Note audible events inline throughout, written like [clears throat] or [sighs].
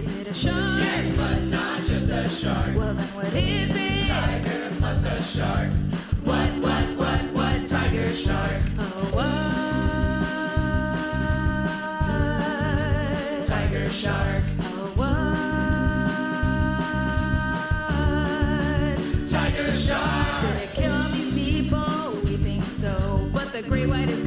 Is it a shark? Yes, but not just a shark. Well, then what is it? Tiger plus a shark. What, what, what, what? Tiger shark. Oh, what? Tiger shark. Oh, what? Tiger shark. Did it kill all these people? We think so. But the great white is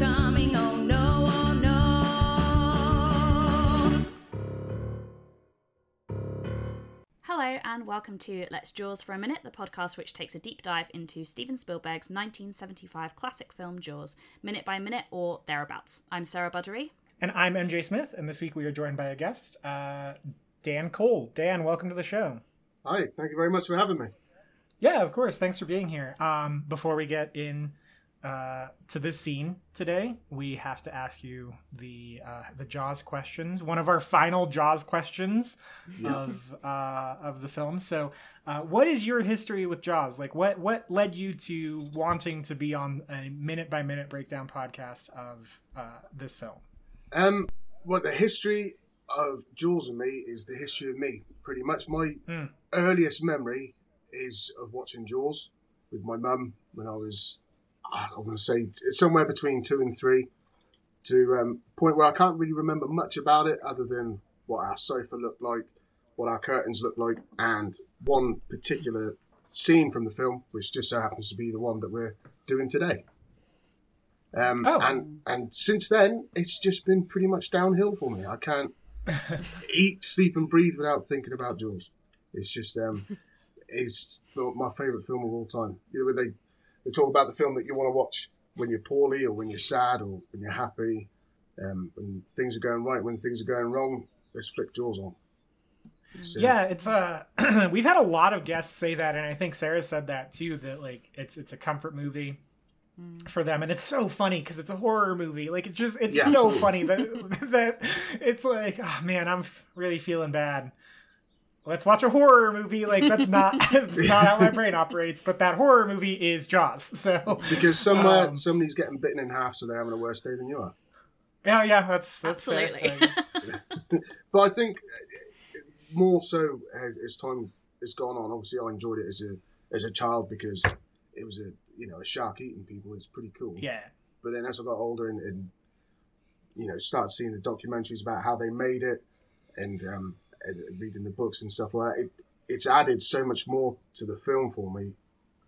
and welcome to Let's Jaws for a Minute, the podcast which takes a deep dive into Steven Spielberg's 1975 classic film Jaws, minute by minute or thereabouts. I'm Sarah Buddery. And I'm MJ Smith, and this week we are joined by a guest, uh, Dan Cole. Dan, welcome to the show. Hi, thank you very much for having me. Yeah, of course. Thanks for being here. Um, before we get in uh, to this scene today, we have to ask you the uh, the Jaws questions. One of our final Jaws questions of uh, of the film. So, uh, what is your history with Jaws? Like, what what led you to wanting to be on a minute by minute breakdown podcast of uh, this film? Um, well, the history of Jaws and me is the history of me. Pretty much, my Hmm. earliest memory is of watching Jaws with my mum when I was, I'm going to say, somewhere between two and three, to um, the point where I can't really remember much about it other than what our sofa looked like, what our curtains looked like, and one particular scene from the film, which just so happens to be the one that we're doing today. Um, Oh. and and since then, it's just been pretty much downhill for me. I can't [laughs] eat, sleep, and breathe without thinking about Jaws. It's just um, [laughs] it's my favourite film of all time. You know, when they they talk about the film that you want to watch when you're poorly or when you're sad or when you're happy, um, when things are going right, when things are going wrong. Let's flick Jaws on. So, Yeah, it's uh [clears throat] we've had a lot of guests say that and I think Sarah said that too that like it's it's a comfort movie for them and it's so funny cuz it's a horror movie. Like it's just it's Yeah, so absolutely. funny that [laughs] that it's like oh man, I'm really feeling bad. Let's watch a horror movie. Like that's not [laughs] that's not how my brain operates, but that horror movie is Jaws. So Because somewhere Um, somebody's getting bitten in half, so they're having a worse day than you are. yeah, yeah, that's that's fair, Absolutely. I. [laughs] But I think uh, more so as, as time has gone on. Obviously, I enjoyed it as a as a child because it was a you know a shark eating people. It's pretty cool. yeah. But then as I got older and, and you know started seeing the documentaries about how they made it and, um, and reading the books and stuff like that, it, it's added so much more to the film for me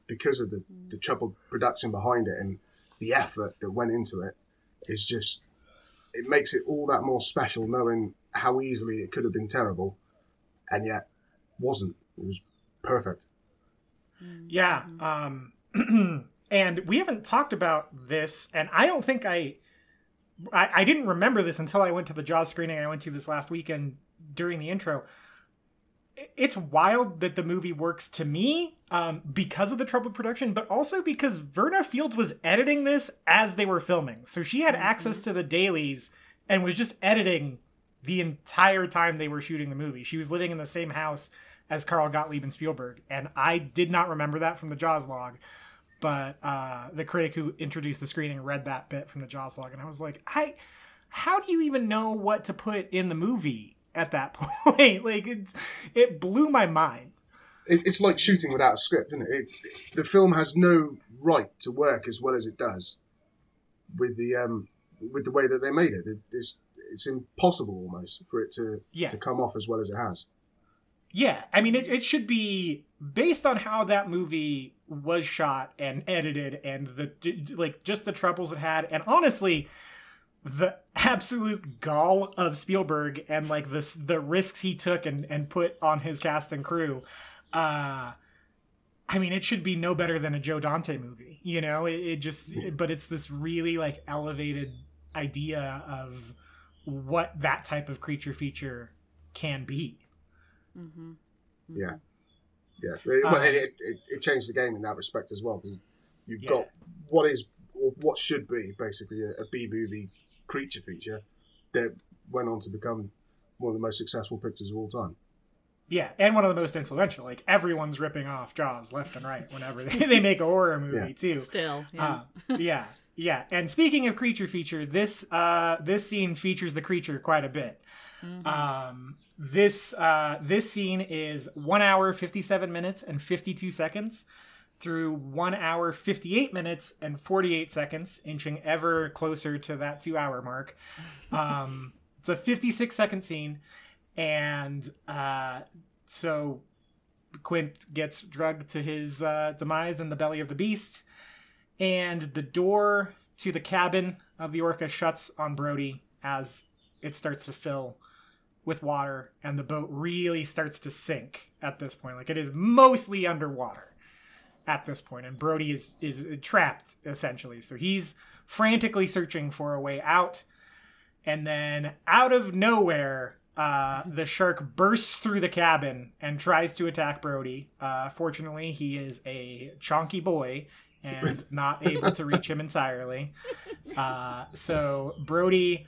because of the, mm. the troubled production behind it and the effort that went into it. Is just it makes it all that more special knowing how easily it could have been terrible, and yet wasn't. It was perfect. Mm. Yeah. Mm-hmm. Um, [clears throat] and we haven't talked about this, and I don't think I, I, I didn't remember this until I went to the Jaws screening I went to this last weekend during the intro. It's wild that the movie works to me um, because of the troubled production, but also because Verna Fields was editing this as they were filming. So she had access to the dailies and was just editing the entire time they were shooting the movie. She was living in the same house as Carl Gottlieb and Spielberg, and I did not remember that from the Jaws log. But uh, the critic who introduced the screening read that bit from the Jaws log, and I was like, I, how do you even know what to put in the movie at that [laughs] point? like, it's, it blew my mind. It, it's like shooting without a script, isn't it? it? The film has no right to work as well as it does with the um, with the way that they made it. it it's, it's impossible almost for it to Yeah. to come off as well as it has. Yeah, I mean, it, it should be based on how that movie was shot and edited, and the like, just the troubles it had, and honestly, the absolute gall of Spielberg and like the the risks he took and and put on his cast and crew. Uh, I mean, it should be no better than a Joe Dante movie, you know. It, it just, but it's this really like elevated idea of what that type of creature feature can be. Mm-hmm. Yeah, yeah. It, well, it, it, it, it changed the game in that respect as well because you've Yeah. got what is or what should be basically a, a B movie creature feature that went on to become one of the most successful pictures of all time. Yeah, and one of the most influential. Like everyone's ripping off Jaws left and right whenever they, they make a horror movie Yeah. too. Still, yeah. Uh, yeah. Yeah, and speaking of creature feature, this uh this scene features the creature quite a bit. Mm-hmm. Um this uh this scene is 1 hour 57 minutes and 52 seconds through 1 hour 58 minutes and 48 seconds, inching ever closer to that 2 hour mark. [laughs] Um it's a 56 second scene and uh so Quint gets drugged to his uh, demise in the belly of the beast and the door to the cabin of the orca shuts on Brody as it starts to fill with water and the boat really starts to sink at this point like it is mostly underwater at this point and Brody is is trapped essentially so he's frantically searching for a way out and then out of nowhere uh, the shark bursts through the cabin and tries to attack Brody. Uh, fortunately, he is a chonky boy and [laughs] not able to reach him entirely. Uh, so Brody,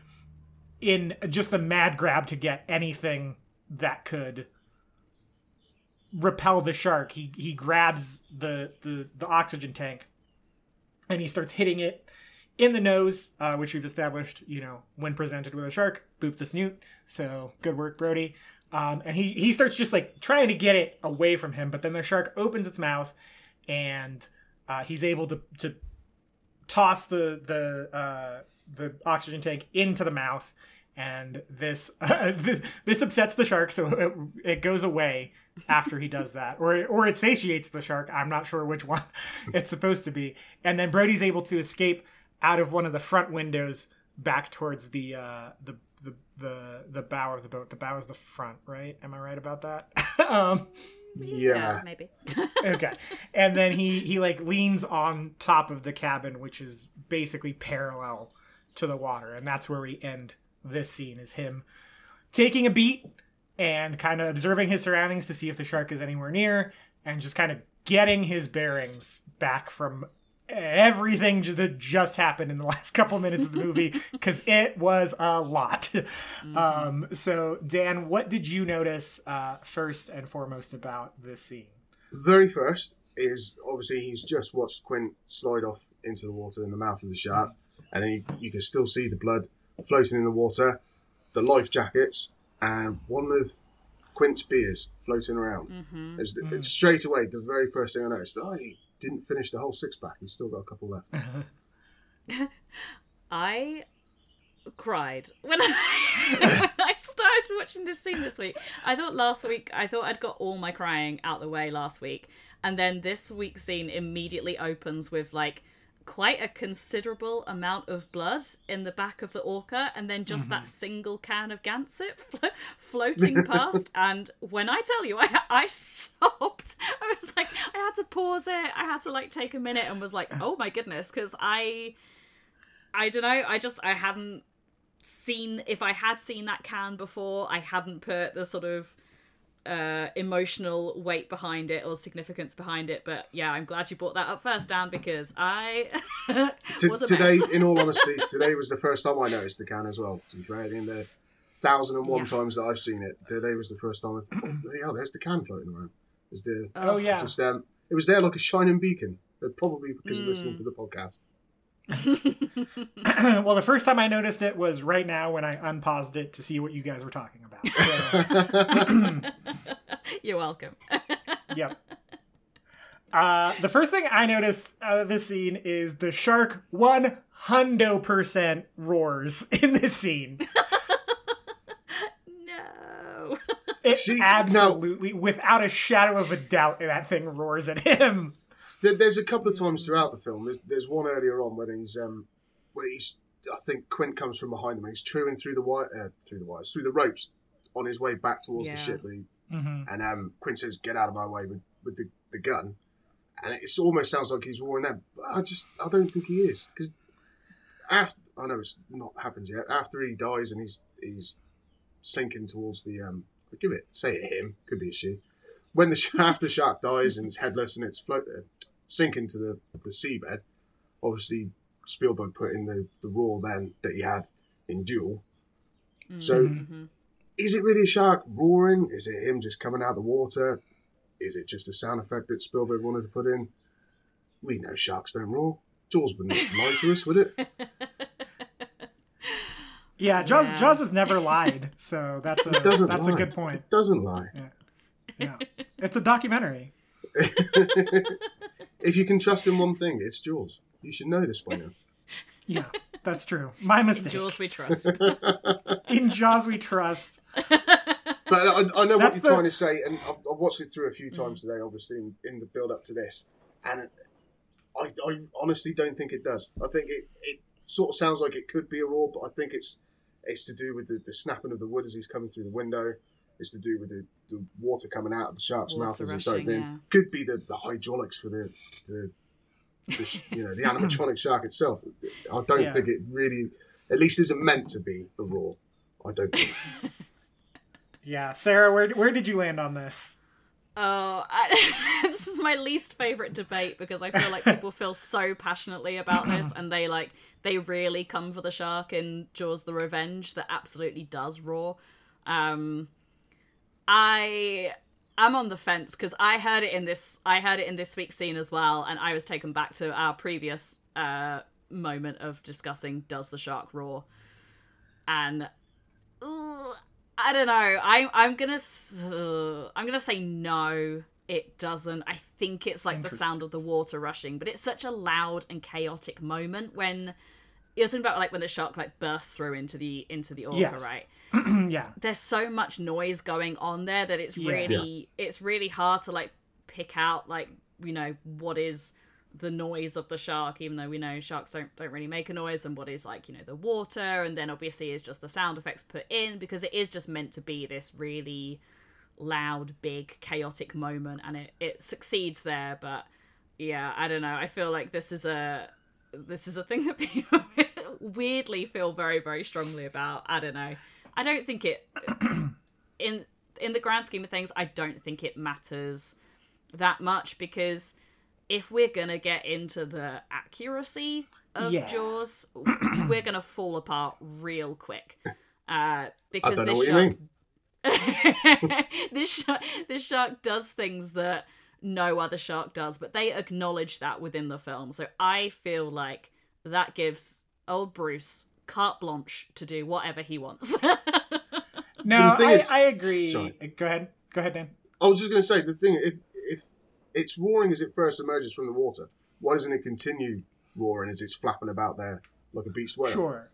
in just a mad grab to get anything that could repel the shark, he he grabs the the, the oxygen tank and he starts hitting it in the nose, uh, which we've established, you know, when presented with a shark, boop the snoot. So good work, Brody. Um, and he he starts just like trying to get it away from him, but then the shark opens its mouth, and uh, he's able to to toss the the uh, the oxygen tank into the mouth, and this [laughs] this upsets the shark, so it, it goes away after he does that, or or it satiates the shark. I'm not sure which one [laughs] it's supposed to be, and then Brody's able to escape out of one of the front windows back towards the uh, the the the the bow of the boat. The bow is the front, right? Am I right about that? [laughs] um, Yeah. maybe. okay. And then he he like leans on top of the cabin, which is basically parallel to the water, and that's where we end this scene. Is him taking a beat and kind of observing his surroundings to see if the shark is anywhere near, and just kind of getting his bearings back from everything that just happened in the [laughs] last couple minutes of the movie [laughs] because it was a lot. Um, so, Dan, what did you notice uh, first and foremost about this scene? very first is obviously he's just watched Quint slide off into the water in the mouth of the shark, and then you, you can still see the blood floating in the water, the life jackets, and one of Quint's beers floating around. hmm It's, Mm. it's straight away the very first thing I noticed. Oh, he didn't finish the whole six pack. He's still got a couple left. [laughs] I cried when [laughs] I, when I started watching this scene this week. I thought last week, I thought I'd got all my crying out the way last week, and then this week's scene immediately opens with like quite a considerable amount of blood in the back of the orca, and then just that mm-hmm. single can of Gansett [laughs] flo- [laughs] floating past. and when I tell you, I I stopped [laughs] I was like, I had to pause it. I had to like take a minute and was like, oh my goodness, because I. I don't know. I just I hadn't seen if I had seen that can before, I hadn't put the sort of uh emotional weight behind it or significance behind it. But yeah, I'm glad you brought that up first, Dan, because I [laughs] was a today, mess. in all [laughs] honesty, today was the first time I noticed the can as well. To be fair, in the thousand and one Yeah. times that I've seen it, today was the first time. I, oh, [clears throat] yeah, there's the can floating around. There's the Oh, yeah. just um, it was there like a shining beacon. Probably because of listening Mm. to the podcast. [laughs] [laughs] well, the first time I noticed it was right now when I unpaused it to see what you guys were talking about. So, [laughs] You're welcome. yep. Uh, the first thing I noticed out of this scene is the shark one hundo percent roars in this scene. no. It See, no. absolutely, without a shadow of a doubt, that thing roars at him. There, there's a couple of times throughout the film. There's, there's one earlier on when he's um, when he's I think Quint comes from behind him. and He's chewing through the wire, uh, through the wires, through the ropes on his way back towards Yeah. the ship. And, he, Mm-hmm. and um, Quint says, "Get out of my way with, with the, the gun." And it almost sounds like he's roaring that. But I just I don't think he is because after I know it's not happened yet. After he dies and he's he's sinking towards the um, I'll give it say it him could be a she. When the sh- [laughs] after shark dies and it's headless and it's float uh, sinking to the the seabed, obviously Spielberg put in the the roar then that he had in Duel. So Mhm. is it really a shark roaring? Is it him just coming out of the water? Is it just a sound effect that Spielberg wanted to put in? We know sharks don't roar. Jaws wouldn't [laughs] lie to us, would it? Yeah, Jaws Yeah. Jaws has never lied, so that's a that's lie. a good point. It doesn't lie. Yeah, it's a documentary. [laughs] if you can trust in one thing, it's Jaws. You should know this by now. Yeah, that's true. My In mistake. Jaws we trust. [laughs] In Jaws we trust. [laughs] But I, I know what you're the- trying to say, and I've, I've watched it through a few times today, obviously, in, in the build up to this. And I, I honestly don't think it does. I think it, it sort of sounds like it could be a roar, but I think it's it's to do with the, the snapping of the wood as he's coming through the window. It's to do with the, the water coming out of the shark's Water mouth as it's opening. yeah. Could be the, the hydraulics for the, the, the you know the [laughs] animatronic shark itself. I don't Yeah. think it really, at least, isn't meant to be a roar. I don't think. [laughs] Yeah, Sarah, where where did you land on this? Oh, I, [laughs] this is my least favorite debate because I feel like people feel so passionately about this, and they like they really come for the shark in Jaws: The Revenge that absolutely does roar. Um, I I'm on the fence because I heard it in this I heard it in this week's scene as well, and I was taken back to our previous uh moment of discussing does the shark roar, and. ooh, I don't know. I I'm gonna uh, I'm gonna say no. It doesn't. I think it's like the sound of the water rushing, but it's such a loud and chaotic moment when you're talking about like when the shark like bursts through into the into the orca, Yes. right? [clears throat] yeah, There's so much noise going on there that it's Yeah. really it's really hard to like pick out like you know what is the noise of the shark even though we know sharks don't don't really make a noise and what is like you know the water and then obviously is just the sound effects put in because it is just meant to be this really loud big chaotic moment and it it succeeds there but yeah i don't know i feel like this is a this is a thing that people [laughs] weirdly feel very very strongly about. I don't know. I don't think it [clears throat] in in the grand scheme of things i don't think it matters that much because if we're gonna get into the accuracy of Yeah. jaws [clears throat] we're gonna fall apart real quick. Uh because this shark [laughs] this shark this shark does things that no other shark does but they acknowledge that within the film so i feel like that gives old bruce carte blanche to do whatever he wants [laughs] no, I, is- I agree. Sorry. Uh, go ahead, go ahead, Dan. I was just going to say the thing if if it's roaring as it first emerges from the water, why doesn't it continue roaring as it's flapping about there like a beached whale? Sure.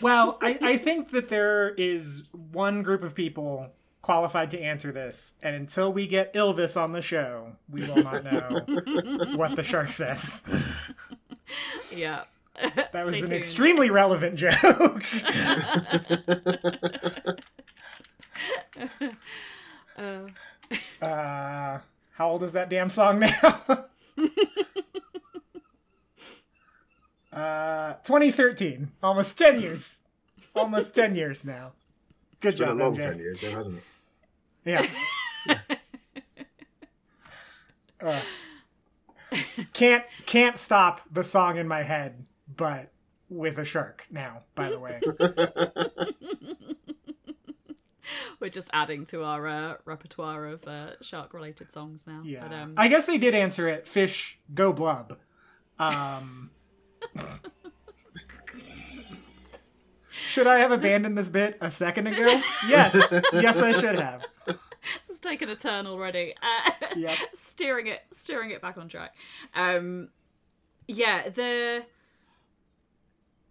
Well, I, I think that there is one group of people qualified to answer this, and until we get Ylvis on the show, we will not [laughs] know what the shark says. yeah [laughs] That was Stay an tuned. extremely relevant joke. [laughs] Uh, uh, how old is that damn song now? uh, 2013. Almost 10 years. Almost 10 years now. Good It's been a job, long MJ. ten years, though, hasn't it? Yeah. [laughs] Uh, can't can't stop the song in my head, but with a shark now. By the way, [laughs] we're just adding to our uh, repertoire of uh, shark related songs now yeah. but, um, I guess they did answer it. Fish go blub. Um, [laughs] should I have abandoned this bit a second [laughs] ago? Yes, yes, I should have. this has taken a turn already. Uh, Yep. [laughs] steering it, steering it back on track. Um, yeah, the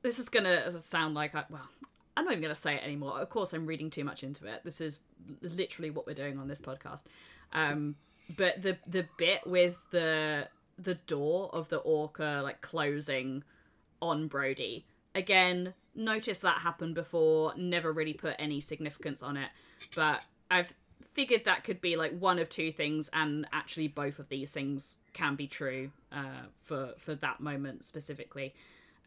this is gonna sound like I, well, I'm not even gonna say it anymore. Of course, I'm reading too much into it. This is literally what we're doing on this podcast. Um, but the the bit with the the door of the orca like closing on Brody again. Notice that happen before. Never really put any significance on it, but I've figured that could be like one of two things, and actually both of these things can be true uh, for for that moment specifically.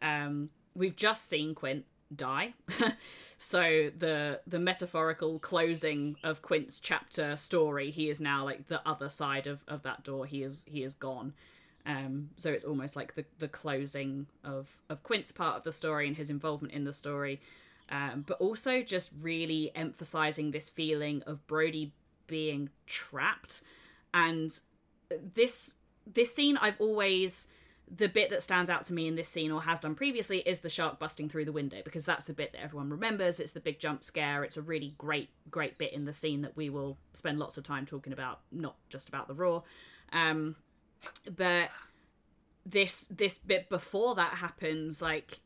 Um, we've just seen Quint die, [laughs] so the the metaphorical closing of Quint's chapter story, he is now like the other side of of that door. He is he is gone. Um, so it's almost like the the closing of of Quint's part of the story and his involvement in the story. Um, but also just really emphasizing this feeling of Brody being trapped. And this this scene I've always the bit that stands out to me in this scene or has done previously is the shark busting through the window because that's the bit that everyone remembers. It's the big jump scare. It's a really great great bit in the scene that we will spend lots of time talking about not just about the roar. Um but this this bit before that happens like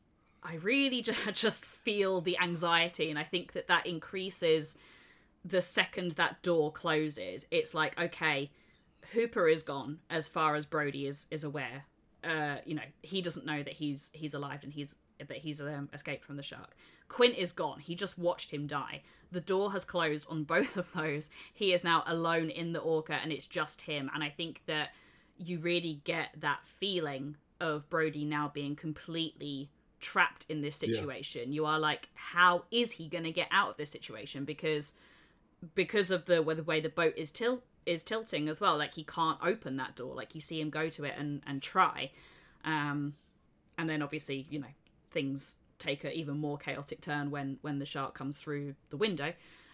i really [laughs] ju- just feel the anxiety and i think that that increases the second that door closes. It's like okay hooper is gone as far as brody is is aware. Uh you know he doesn't know that he's he's alive and he's that he's um, escaped from the shark. Quint is gone. He just watched him die. The door has closed on [laughs] both of those. He is now alone in the orca and it's just him. And i think that you really get that feeling of brody now being completely trapped in this Yeah. situation. You are like how is he going to get out of this situation? Because because of the, the way the boat is tilt is tilting as well like he can't open that door. Like you see him go to it and and try. Um and then obviously you know things take a even more chaotic turn when when the shark comes through the window.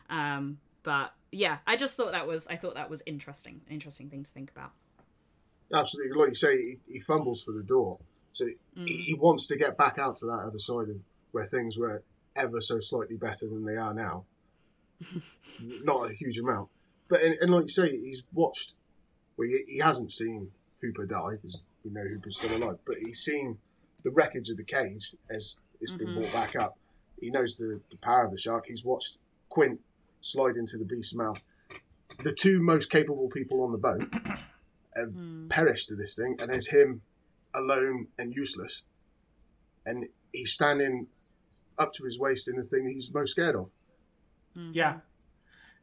Um but yeah i just thought that was i thought that was interesting interesting thing to think about Absolutely, like you say, he, he fumbles for the door, so Mm. he, he wants to get back out to that other side of where things were ever so slightly better than they are now. [laughs] Not a huge amount, but and, and like you say, he's watched. Well, he, he hasn't seen Hooper die because we know Hooper's still alive, but he's seen the wreckage of the cage as it's been Mhm. brought back up. He knows the, the power of the shark. He's watched Quint slide into the beast's mouth. The two most capable people on the boat [clears throat] have Mm. perished to this thing, and there's him alone and useless, and he's standing up to his waist in the thing he's most scared of. Mhm. Yeah.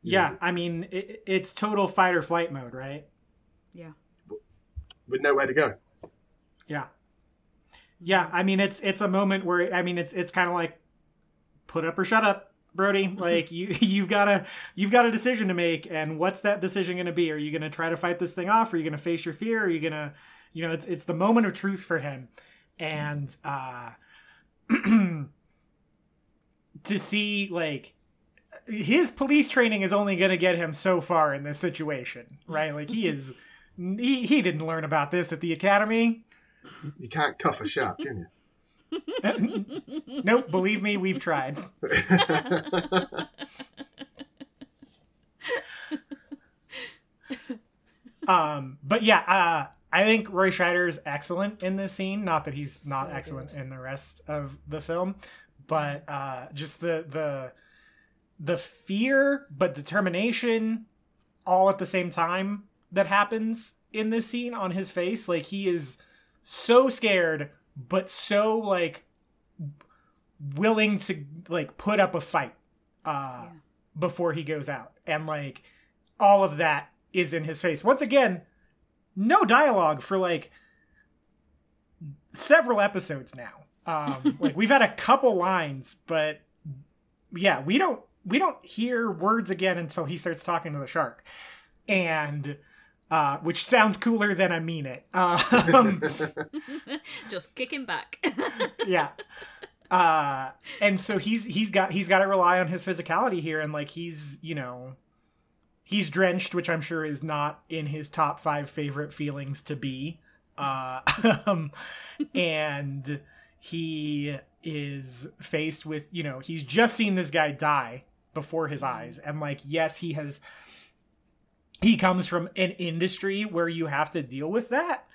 Yeah, I mean, it, it's total fight or flight mode, right? yeah with nowhere to go. Yeah. Yeah, I mean it's it's a moment where I mean it's it's kind of like put up or shut up, Brody. [laughs] Like you you've got a you've got a decision to make and what's that decision going to be? Are you going to try to fight this thing off? Are you going to face your fear? Are you going to you know, it's it's the moment of truth for him. And uh [clears throat] to see like his police training is only going to get him so far in this situation, right? Like he is [laughs] he, he didn't learn about this at the academy. You can't cuff a shark, can [laughs] nope, believe me, we've tried. Um, but yeah, uh, I think Roy Scheider is excellent in this scene. Not that he's not So excellent good. in the rest of the film, but uh, just the the the fear but determination all at the same time that happens in this scene on his face. Like he is so scared, but so like willing to like put up a fight uh Yeah. before he goes out. And like all of that is in his face. Once again no dialogue for like several episodes now. Um [laughs] like we've had a couple lines but yeah we don't we don't hear words again until he starts talking to the shark. And uh which sounds cooler than i mean it. [laughs] Um [laughs] just kicking back. [laughs] Yeah. Uh and so he's he's got he's got to rely on his physicality here and like he's you know he's drenched which i'm sure is not in his top five favorite feelings to be. Uh um, and he is faced with you know he's just seen this guy die before his eyes and like yes he has he comes from an industry where you have to deal with that.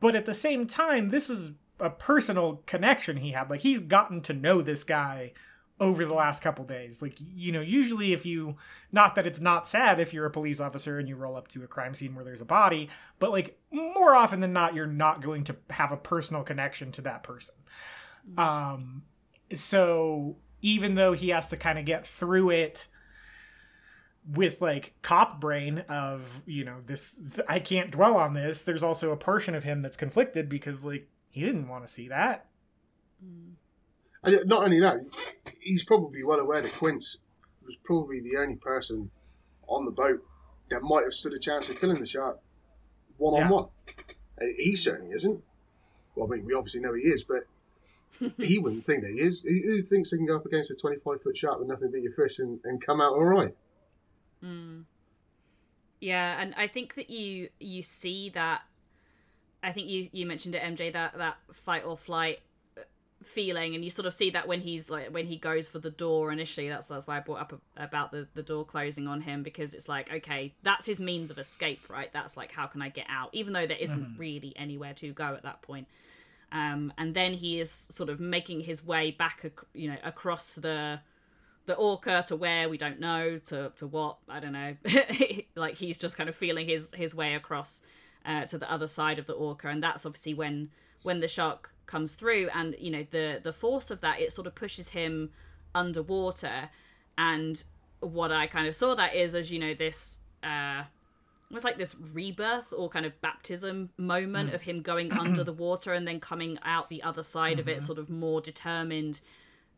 But at the same time this is a personal connection he had. Like he's gotten to know this guy over the last couple days. Like you know usually if you not that it's not sad if you're a police officer and you roll up to a crime scene where there's a body but like more often than not you're not going to have a personal connection to that person. Um so even though he has to kind of get through it with like cop brain of you know this th- i can't dwell on this there's also a portion of him that's conflicted because like he didn't want to see that Mm. And not only that, he's probably well aware that Quince was probably the only person on the boat that might have stood a chance of killing the shark one on one. He certainly isn't. Well, I mean, we obviously know he is, but he [laughs] wouldn't think that he is. Who, who thinks they can go up against a 25 foot shark with nothing but your fist and, and come out all right? Mm. Yeah, and I think that you you see that I think you you mentioned it, MJ, that that fight or flight uh, feeling, and you sort of see that when he's like when he goes for the door initially. That's that's why I brought up about the the door closing on him because it's like okay, that's his means of escape, right? That's like how can I get out, even though there isn't really anywhere to go at that point. Um, and then he is sort of making his way back, ac- you know, across the the orca to where we don't know to to what I don't know. [laughs] like he's just kind of feeling his his way across uh, to the other side of the orca, and that's obviously when when the shark comes through, and you know the the force of that it sort of pushes him underwater, and what I kind of saw that is as you know this. Uh, it was like this rebirth or kind of baptism moment of him going [clears throat] under the water and then coming out the other side of it sort of more determined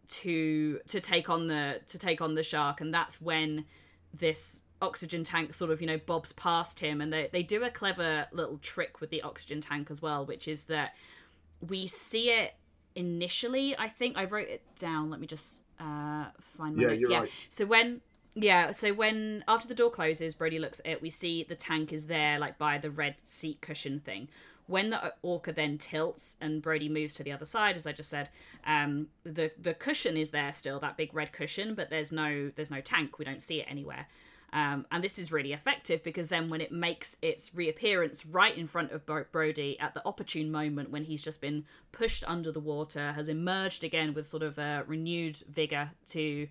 to to take on the to take on the shark. And that's when this oxygen tank sort of you know bobs past him. And they, they do a clever little trick with the oxygen tank as well which is that we see it initially i think. I wrote it down. Let me just uh find my Yeah, notes. yeah. right. so when yeah so when after the door closes brody looks at it we see the tank is there like by the red seat cushion thing when the orca then tilts and brody moves to the other side as i just said um the the cushion is there still that big red cushion but there's no there's no tank. We don't see it anywhere. Um, and this is really effective because then when it makes its reappearance right in front of Brody at the opportune moment when he's just been pushed under the water, has emerged again with sort of a renewed vigor to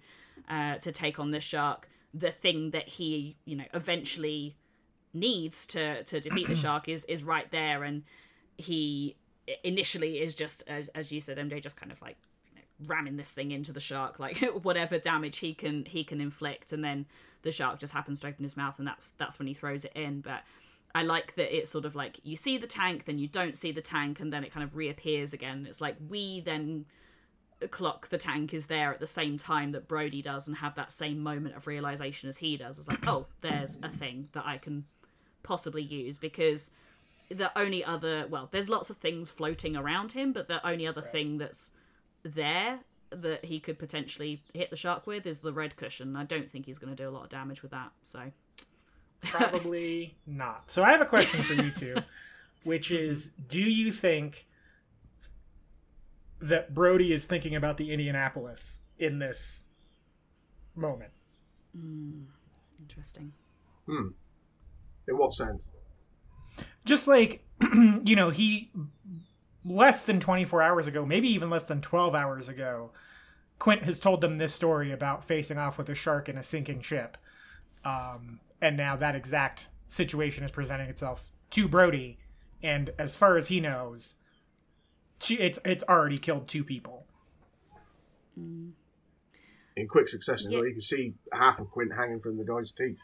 uh, to take on this shark, the thing that he you know eventually needs to to defeat the [clears throat] shark is is right there, and he initially is just as, as you said, MJ, just kind of like you know, ramming this thing into the shark, [laughs] like whatever damage he can he can inflict, and then the shark just happens to open his mouth, and that's that's when he throws it in. But I like that it's sort of like you see the tank, then you don't see the tank, and then it kind of reappears again. It's like we then clock the tank is there at the same time that Brody does, and have that same moment of realization as he does. It's like, [clears throat] oh, there's a thing that I can possibly use because the only other well there's lots of things floating around him but the only other thing that's there that he could potentially hit the shark with is the red cushion i don't think he's going to do a lot of damage with that so Probably [laughs] not. So I have a question for you two, which is do you think that Brody is thinking about the Indianapolis in this moment? interesting Hmm. In what sense? Just like, [clears throat] you know, he less than 24 hours ago, maybe even less than 12 hours ago, Quint has told them this story about facing off with a shark in a sinking ship. Um, and now that exact situation is presenting itself to Brody. And as far as he knows, it's it's already killed two people. In quick succession, Yeah. you can see half of Quint hanging from the guy's teeth.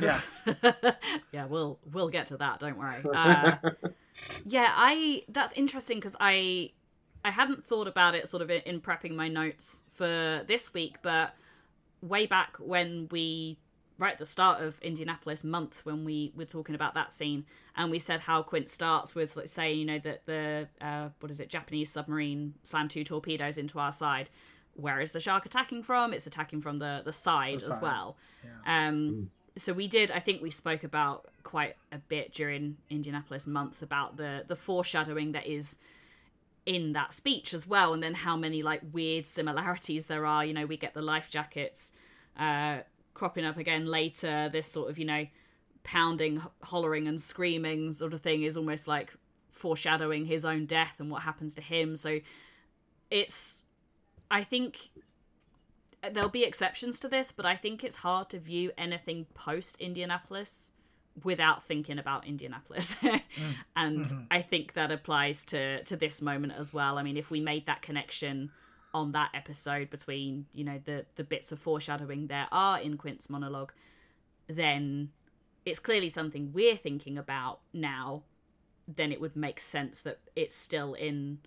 Yeah. [laughs] yeah we'll we'll get to that don't worry. [laughs] Uh, yeah i that's interesting because i i hadn't thought about it sort of in, in prepping my notes for this week but way back when we right at the start of indianapolis month when we were talking about that scene and we said how quint starts with let's say you know that the uh, what is it japanese submarine slammed two torpedoes into our side. Where is the shark attacking from? It's attacking from the the side, The as side. well. Um so we did i think we spoke about quite a bit during indianapolis month about the the foreshadowing that is in that speech as well and then how many like weird similarities there are. You know we get the life jackets uh cropping up again later this sort of you know pounding hollering and screaming sort of thing is almost like foreshadowing his own death and what happens to him. So it's i think there'll be exceptions to this, but I think it's hard to view anything post Indianapolis without thinking about Indianapolis. [laughs] and Mhm. I think that applies to to this moment as well. I mean, if we made that connection on that episode between, you know, the the bits of foreshadowing there are in Quint's monologue, then it's clearly something we're thinking about now, then it would make sense that it's still in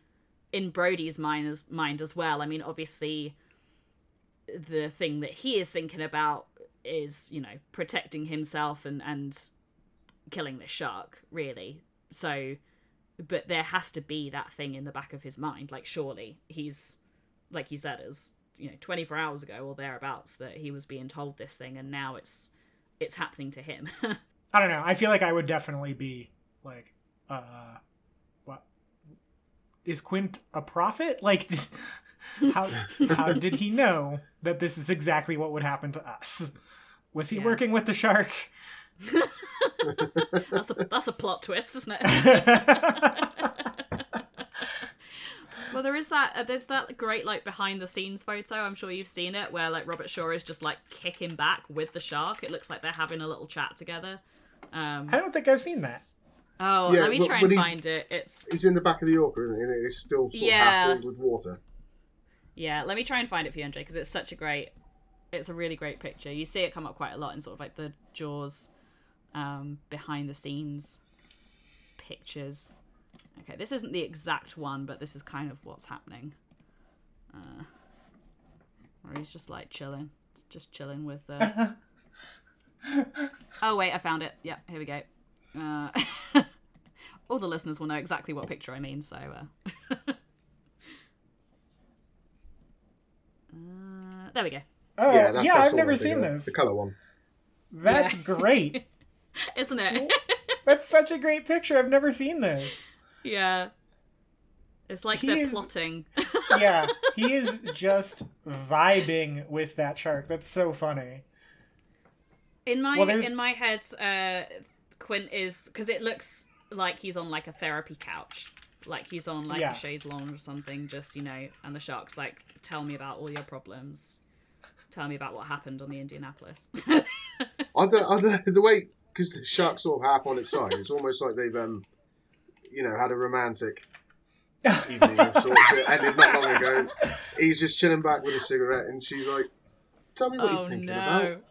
in Brody's mind as mind as well. I mean, obviously the thing that he is thinking about is you know protecting himself and and killing the shark really so but there has to be that thing in the back of his mind like surely he's like you said as you know 24 hours ago or thereabouts that he was being told this thing and now it's it's happening to him [laughs] I don't know. I feel like I would definitely be like uh, what is Quint a prophet? [laughs] Like, how how did he know that this is exactly what would happen to us? Was he Yeah. working with the shark? [laughs] That's a that's a plot twist, isn't it? [laughs] well, there is that. Uh, there's that great like behind the scenes photo. I'm sure you've seen it, where like Robert Shaw is just like kicking back with the shark. It looks like they're having a little chat together. Um, I don't think I've seen that. oh, Yeah, let me but- try and find it. It's He's in the back of the Orca, isn't he? And it's still sort Yeah. of half filled with water. Yeah, let me try and find it for you, Andre, because it's such a great, it's a really great picture. You see it come up quite a lot in sort of like the Jaws um, behind the scenes pictures. Okay, this isn't the exact one, but this is kind of what's happening. Uh, where he's just like chilling, just chilling with. Uh... [laughs] oh wait, I found it. Yep, here we go. Uh... [laughs] All the listeners will know exactly what picture I mean, so. Uh... [laughs] Uh, there we go. Oh, yeah, yeah, that's, that's I've never seen the, this. The colour one. That's Yeah. great. [laughs] Isn't it? That's such a great picture. I've never seen this. [laughs] yeah. It's like He they're is- plotting. [laughs] Yeah, he is just vibing with that shark. That's so funny. In my Well, in my head, uh, Quint is because it looks like he's on like a therapy couch, like he's on like Yeah. a chaise lounge or something. Just you know, and the shark's like, "Tell me about all your problems. Tell me about what happened on the Indianapolis." [laughs] I don't, I don't the way because the shark's sort of half on its side. It's almost like they've um, you know, had a romantic evening of sorts. It ended not long ago. He's just chilling back with a cigarette, and she's like, "Tell me what oh you're thinking no! about."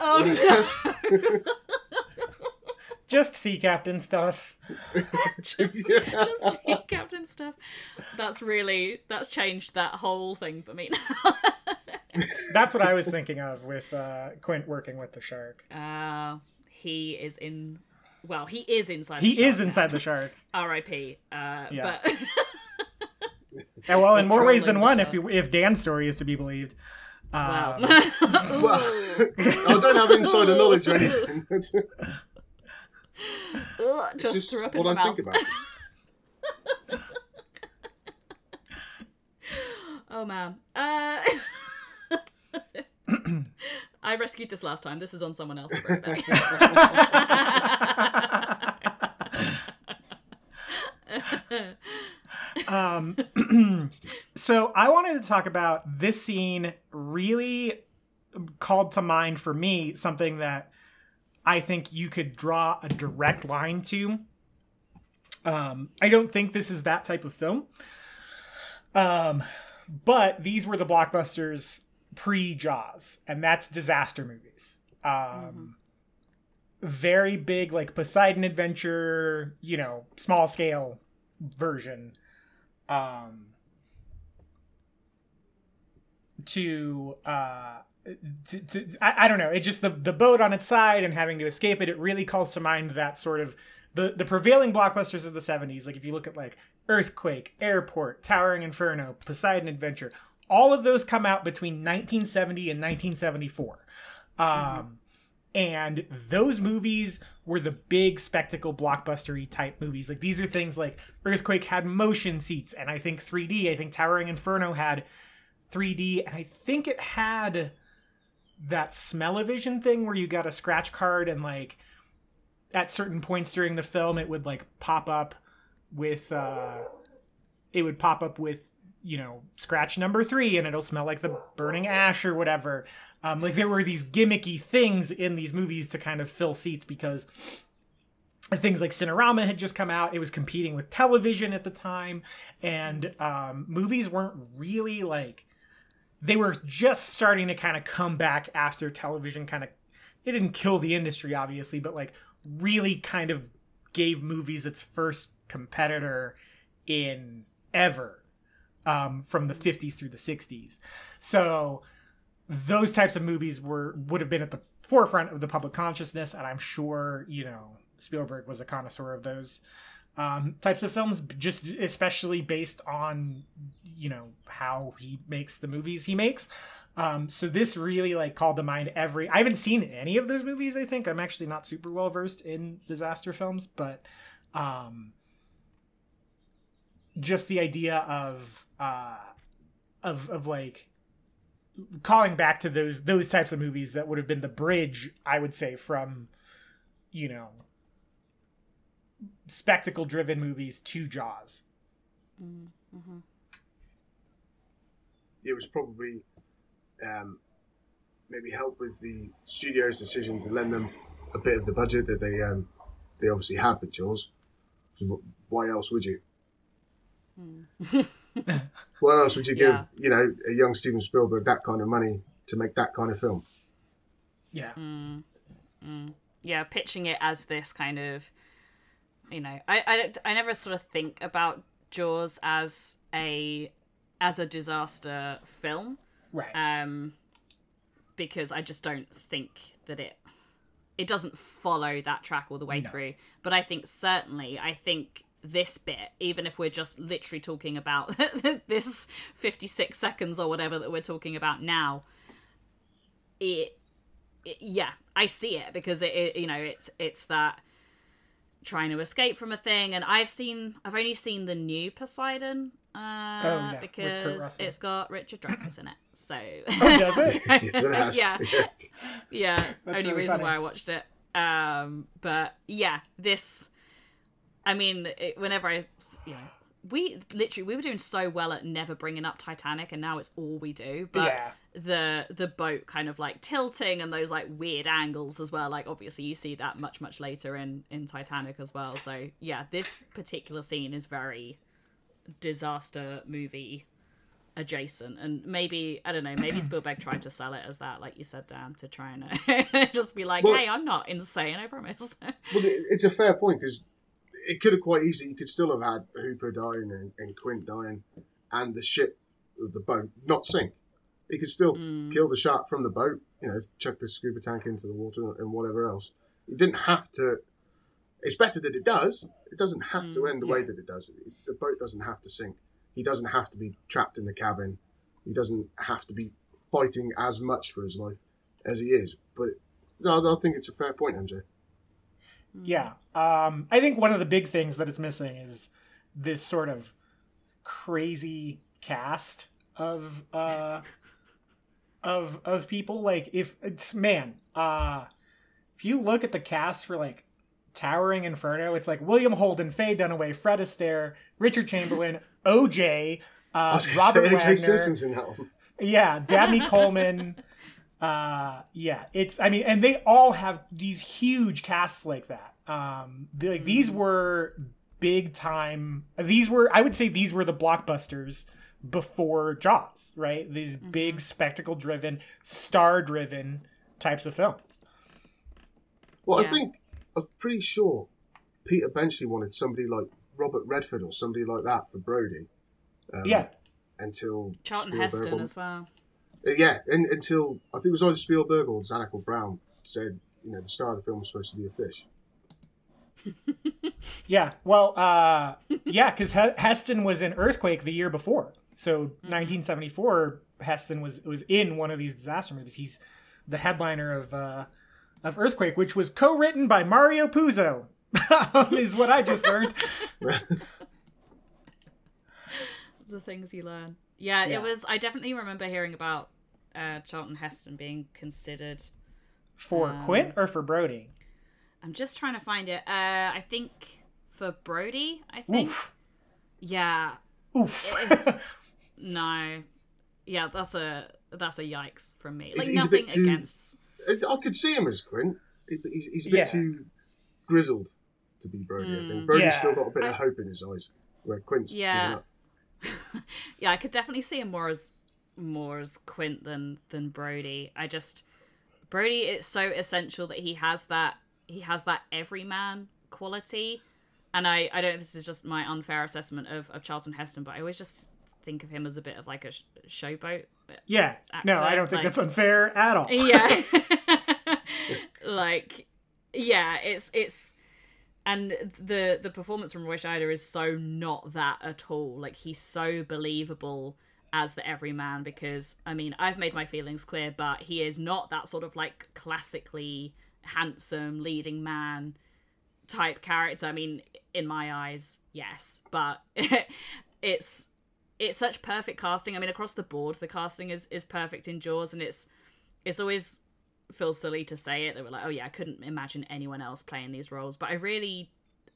Oh What is no! [laughs] [laughs] Just sea captain stuff. [laughs] just, [laughs] Yeah. just sea captain stuff. That's really that's changed that whole thing for me now. [laughs] That's what I was thinking of with uh, Quint working with the shark. uh, he is in. Well, he is inside. He the is shark inside now. the shark. R.I.P. Uh, Yeah. But And well, in more ways than one, if you, if Dan's story is to be believed. wow. Um, Well, I don't have insider knowledge or anything. [laughs] Ugh, just, just threw up in what my I mouth. think about. it. [laughs] oh man. Uh... [laughs] I rescued this last time. This is on someone else. I'll bring it back. um, [clears throat] so I wanted to talk about this scene. Really called to mind for me something that I think you could draw a direct line to. Um, I don't think this is that type of film. Um, but these were the blockbusters pre Jaws, and that's disaster movies. Um, very big, like Poseidon Adventure, you know, small scale version. Um, to uh to, to I, I don't know. It just the the boat on its side and having to escape it it really calls to mind that sort of the the prevailing blockbusters of the 70s like if you look at like earthquake airport towering inferno poseidon adventure all of those come out between 1970 and 1974 um and those movies were the big spectacle blockbustery type movies. Like these are things like earthquake had motion seats and i think 3d i think towering inferno had 3D, and I think it had that smell-o-vision thing where you got a scratch card and like at certain points during the film it would like pop up with uh it would pop up with you know scratch number three and it'll smell like the burning ash or whatever um like there were these gimmicky things in these movies to kind of fill seats because things like Cinerama had just come out. It was competing with television at the time, and um, movies weren't really like they were just starting to kind of come back after television kind of it didn't kill the industry obviously but like really kind of gave movies its first competitor in ever um, from the 50s through the 60s so those types of movies were would have been at the forefront of the public consciousness and i'm sure you know spielberg was a connoisseur of those um, types of films, just especially based on you know how he makes the movies he makes. Um, so this really like called to mind every. I haven't seen any of those movies. I think I'm actually not super well versed in disaster films, but um, just the idea of uh of of like calling back to those those types of movies that would have been the bridge i would say from you know spectacle driven movies to jaws Mm-hmm. it was probably um, maybe help with the studio's decision to lend them a bit of the budget that they um, they obviously had with Jaws. So Why else would you? [laughs] Why else would you give Yeah. you know a young Steven Spielberg that kind of money to make that kind of film? yeah Mm. Mm. Yeah, pitching it as this kind of, you know, I, I, I never sort of think about Jaws as a as a disaster film, right um, because I just don't think that it it doesn't follow that track all the way No. through. But I think certainly, I think this bit, even if we're just literally talking about [laughs] this fifty six seconds or whatever that we're talking about now, it, it yeah, I see it because it, it you know it's it's that trying to escape from a thing and I've seen I've only seen the new Poseidon uh yeah, with because it's got Richard Dreyfuss in it. So Oh, does it? Yes, it has. yeah. Yeah, That's only really reason funny. why I watched it. Um, but yeah, this. I mean, it, whenever I, you know, we literally we were doing so well at never bringing up Titanic, and now it's all we do. But yeah the the boat kind of like tilting and those like weird angles as well. Like obviously you see that much much later in in Titanic as well. So yeah, this particular scene is very disaster movie adjacent and maybe i don't know maybe [clears throat] spielberg tried to sell it as that like you said dan to try and [laughs] just be like Well- hey i'm not insane i promise Well, it's a fair point because it could have quite easily. You could still have had Hooper dying and, and Quint dying, and the ship, the boat, not sink. He could still Mm. kill the shark from the boat. You know, chuck the scuba tank into the water and whatever else. It didn't have to. It's better that it does. It doesn't have to Mm. end the way that it does. The boat doesn't have to sink. He doesn't have to be trapped in the cabin. He doesn't have to be fighting as much for his life as he is. But no, I think it's a fair point, MJ. Yeah. Um, I think one of the big things that it's missing is this sort of crazy cast of uh of of people. Like if it's man, uh if you look at the cast for like Towering Inferno, it's like William Holden, Faye Dunaway, Fred Astaire, Richard Chamberlain, OJ, uh, Robert Wagner. Simpson's in that one. Yeah, Dabney [laughs] Coleman. Uh, yeah, it's. I mean, and they all have these huge casts like that. Um, the, like these were big time. These were, I would say, these were the blockbusters before Jaws, right? These big spectacle driven, star driven types of films. Well, Yeah. I think I'm pretty sure Peter Benchley wanted somebody like Robert Redford or somebody like that for Brody. Um, Yeah, Until charlton Spielberg heston or- as well yeah, and, until I think it was either Spielberg or Zanuck or Brown said, you know, the star of the film was supposed to be a fish. [laughs] yeah. Well, uh, yeah, because Heston was in Earthquake the year before. So 1974, Heston was was in one of these disaster movies. He's the headliner of uh, of Earthquake, which was co-written by Mario Puzo, [laughs] is what I just learned. [laughs] the things you learn yeah, Yeah. it was i definitely remember hearing about uh charlton heston being considered For Um, Quint or for Brody? i'm just trying to find it uh i think for brody i think Oof. yeah Oof. It's- [laughs] no yeah that's a that's a yikes from me like he's a nothing bit too- against I I could see him as Quint. He's, he's a bit Yeah. too grizzled to be Brody, I Mm. think. Brody's Yeah. still got a bit I- of hope in his eyes, where Quint's given Yeah. [laughs] yeah, I could definitely see him more as more as Quint than than Brody. I just Brody it's so essential that he has that he has that everyman quality. And I I don't this is just my unfair assessment of, of Charlton Heston, but I always just think of him as a bit of like a sh- showboat. Uh, yeah. No, I don't think like- that's unfair at all. Yeah. [laughs] [laughs] like yeah, it's it's and the the performance from Roy Scheider is so not that at all. Like he's so believable as the everyman because I mean I've made my feelings clear, but he is not that sort of like classically handsome leading man type character. I mean, in my eyes, yes, but [laughs] it's it's such perfect casting. I mean, across the board, the casting is is perfect in Jaws, and it's it's always feels silly to say it. They were like, oh yeah, I couldn't imagine anyone else playing these roles, but I really,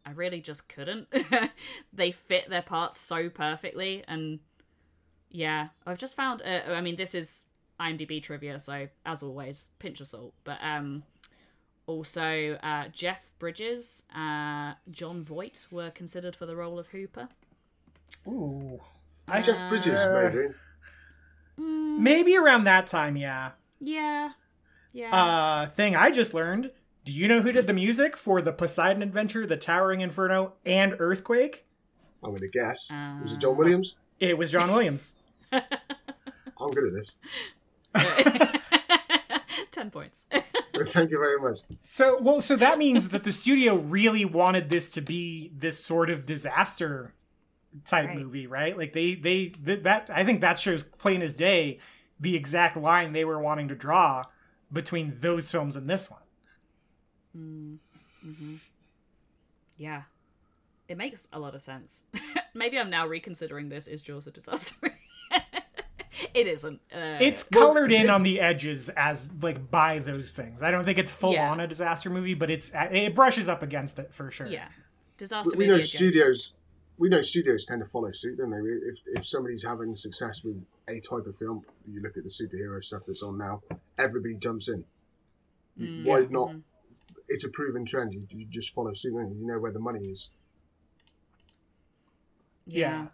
I really just couldn't. [laughs] they fit their parts so perfectly, and yeah, I've just found. Uh, I mean, this is IMDb trivia, so as always, pinch of salt. But um, also uh, Jeff Bridges, uh, Jon Voight were considered for the role of Hooper. Ooh. I- Jeff Bridges, Uh, maybe. Mm, Maybe around that time, yeah. yeah, yeah. Uh, thing I just learned. Do you know who did the music for the Poseidon Adventure, the Towering Inferno, and Earthquake? I'm going to guess. Was Uh, it John Williams? It was John Williams. [laughs] I'm good at this. [laughs] Ten points. Thank you very much. So, well, so that means that the studio really wanted this to be this sort of disaster type Right. movie, right? Like they, they, th- that I think that shows plain as day the exact line they were wanting to draw between those films and this one. Mm, hmm Yeah, it makes a lot of sense. [laughs] Maybe I'm now reconsidering this. Is Jaws a disaster? [laughs] it isn't. Uh, It's Well, colored in on the edges as like by those things. I don't think it's full Yeah. on a disaster movie, but it's it brushes up against it for sure. yeah, disaster. We, we know adjacent. studios. We know studios tend to follow suit, don't they? If if somebody's having success with a type of film, you look at the superhero stuff that's on now. Everybody jumps in. Mm, Why yeah, not? mhm. It's a proven trend. You, you just follow suit. Don't you? you know where the money is. Yeah.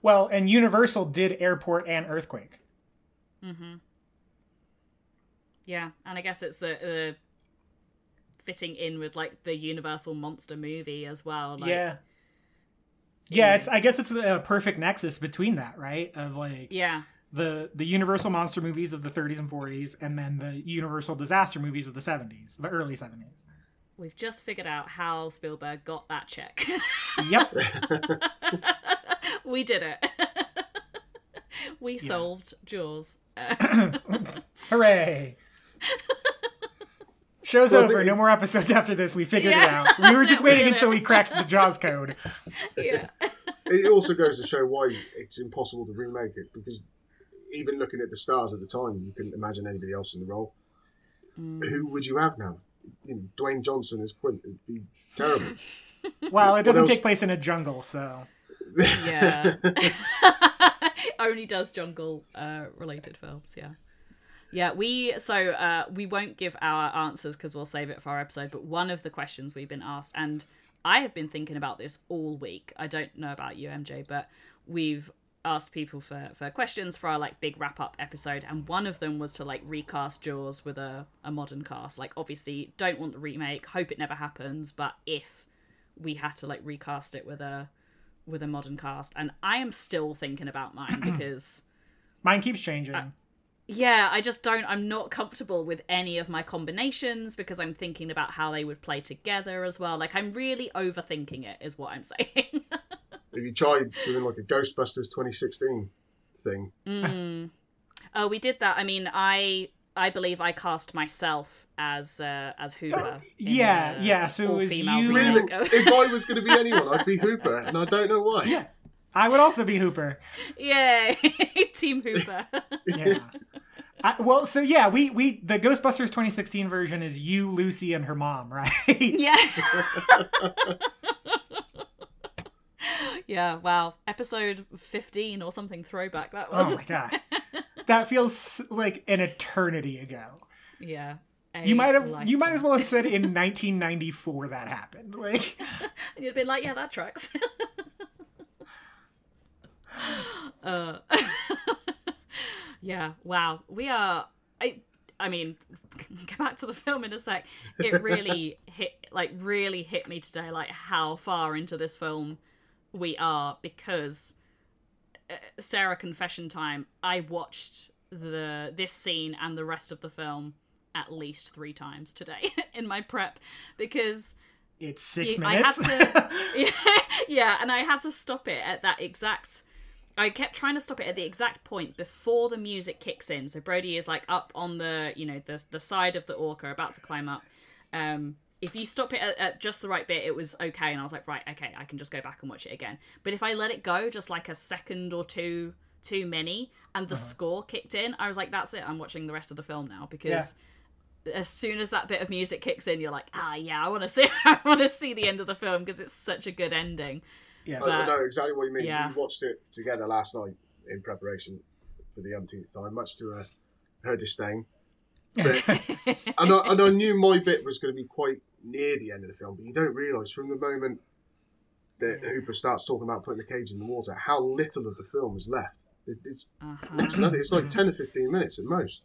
Well, and Universal did Airport and Earthquake. Mm-hmm. Yeah, and I guess it's the the fitting in with like the Universal monster movie as well. Like, yeah. Yeah, it's I guess it's a perfect nexus between that, right? Of like yeah, the the Universal monster movies of the 30s and 40s and then the Universal disaster movies of the 70s, the early 70s. we've just figured out how Spielberg got that check. Yep. [laughs] we did it. we Yeah. solved Jaws. [laughs] Hooray. [laughs] Show's Well, over. the- No more episodes after this. We figured Yeah. it out. We were just [laughs] waiting until we cracked the Jaws code. [laughs] yeah. it also goes to show why it's impossible to remake it because even looking at the stars at the time, you couldn't imagine anybody else in the role. Mm. Who would you have now? You know, Dwayne Johnson as Quint would be terrible. [laughs] Well, it doesn't take place in a jungle, so Yeah. Only does jungle uh, related films, yeah. Yeah, we so uh we won't give our answers because we'll save it for our episode, but one of the questions we've been asked, and I have been thinking about this all week. I don't know about you, MJ, but we've asked people for for questions for our like big wrap up episode and one of them was to like recast jaws with a, a modern cast like obviously don't want the remake hope it never happens but if we had to like recast it with a with a modern cast and i am still thinking about mine [clears throat] because mine keeps changing. Uh, yeah i just don't i'm not comfortable with any of my combinations because i'm thinking about how they would play together as well like i'm really overthinking it is what i'm [laughs] saying Have you tried doing like a Ghostbusters 2016 thing? mm. [laughs] oh we did that i mean i i believe i cast myself as uh as Hooper. in yeah, the yeah, so it was all-female you- Really? if I [laughs] was going to be anyone, I'd be Hooper, and I don't know why. yeah. I would also be Hooper. Yay, Team Hooper. Yeah. I, well, so yeah, we we the Ghostbusters 2016 version is you, Lucy, and her mom, right? [laughs] yeah. [laughs] yeah, wow. Episode 15 or something throwback that was. oh my god, that feels like an eternity ago. yeah. You might have you might as well have said [laughs] in 1994 that happened. Like, And you'd been like, yeah, that tracks. uh, yeah, wow. We are. I. I mean, [laughs] get back to the film in a sec. It really [laughs] hit, like, really hit me today, like how far into this film we are because uh, Sarah confession time. I watched the this scene and the rest of the film at least three times today [laughs] in my prep because it's six Yeah, I had minutes. to- yeah, yeah, and I had to stop it at that exact. I kept trying to stop it at the exact point before the music kicks in. So Brody is like up on the, you know, the the side of the orca, about to climb up. Um, if you stop it at, at just the right bit, it was okay, and I was like, right, okay, I can just go back and watch it again. But if I let it go just like a second or two too many, and the score kicked in, I was like, that's it. I'm watching the rest of the film now because. As soon as that bit of music kicks in, you're like, ah, yeah, I want to [laughs] see, I want to see the end of the film because it's such a good ending. Yeah. I, I know exactly what you mean. yeah. We watched it together last night in preparation for the umpteenth time, much to uh, her disdain. But, [laughs] and, I, and I knew my bit was going to be quite near the end of the film, but you don't realise from the moment that Hooper starts talking about putting the cage in the water how little of the film is left. It, it's Uh-huh. it's, nothing, it's like ten or fifteen minutes at most.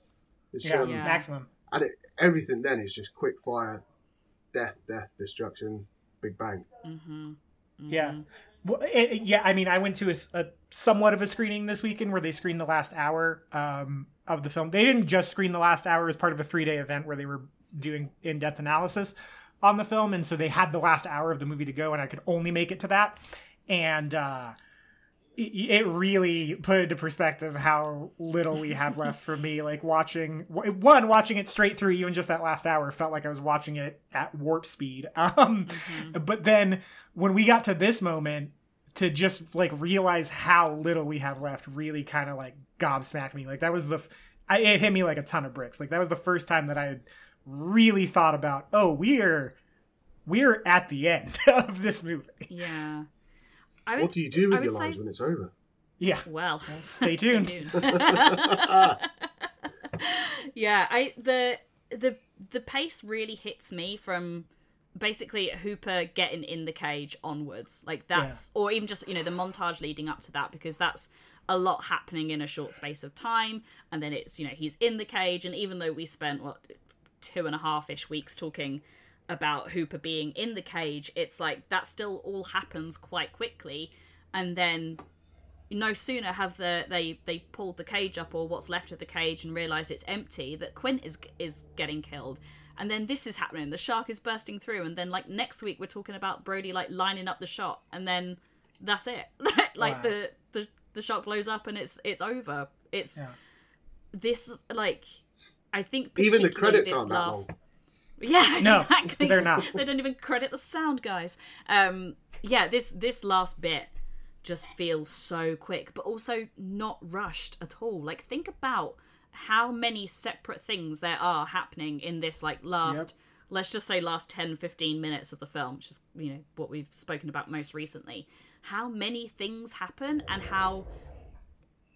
It's, yeah, um, Yeah. maximum. and it, everything then is just quick fire, death, death, destruction, big bang. hmm Yeah. Well, it, yeah, I mean, I went to a somewhat of a screening this weekend where they screened the last hour um, of the film. They didn't just screen the last hour as part of a three day event where they were doing in depth analysis on the film, and so they had the last hour of the movie to go, and I could only make it to that, and uh, it, really put into perspective how little we have left for me. Like watching one, watching it straight through, even just that last hour, felt like I was watching it at warp speed. [laughs] Um, Mm-hmm. but then when we got to this moment to just like realize how little we have left really kind of like gobsmacked me like that was the f- I, it hit me like a ton of bricks like that was the first time that i had really thought about oh we're we're at the end [laughs] of this movie Yeah. I would, What do you do with your would lives say- when it's over? Yeah. yeah Well, stay [laughs] tuned. [laughs] yeah, I the the the pace really hits me from basically Hooper getting in the cage onwards. Like that's or even just, you know, the montage leading up to that because that's a lot happening in a short space of time and then it's, you know, he's in the cage and even though we spent what two and a half ish weeks talking about Hooper being in the cage, it's like that still all happens quite quickly and then no sooner have the they they pulled the cage up or what's left of the cage and realize it's empty that Quint is is getting killed and then this is happening the shark is bursting through and then like next week we're talking about Brody like lining up the shot and then that's it [laughs] like Wow. the the the shark blows up and it's it's over it's Yeah. this like I think Even the credits aren't that last long. Yeah, No, [laughs] exactly. [laughs] they're not. They don't even credit the sound guys. Um, yeah, this this last bit just feels so quick, but also not rushed at all. Like think about how many separate things there are happening in this like last Yep. let's just say last 10 15 minutes of the film which is you know what we've spoken about most recently how many things happen and how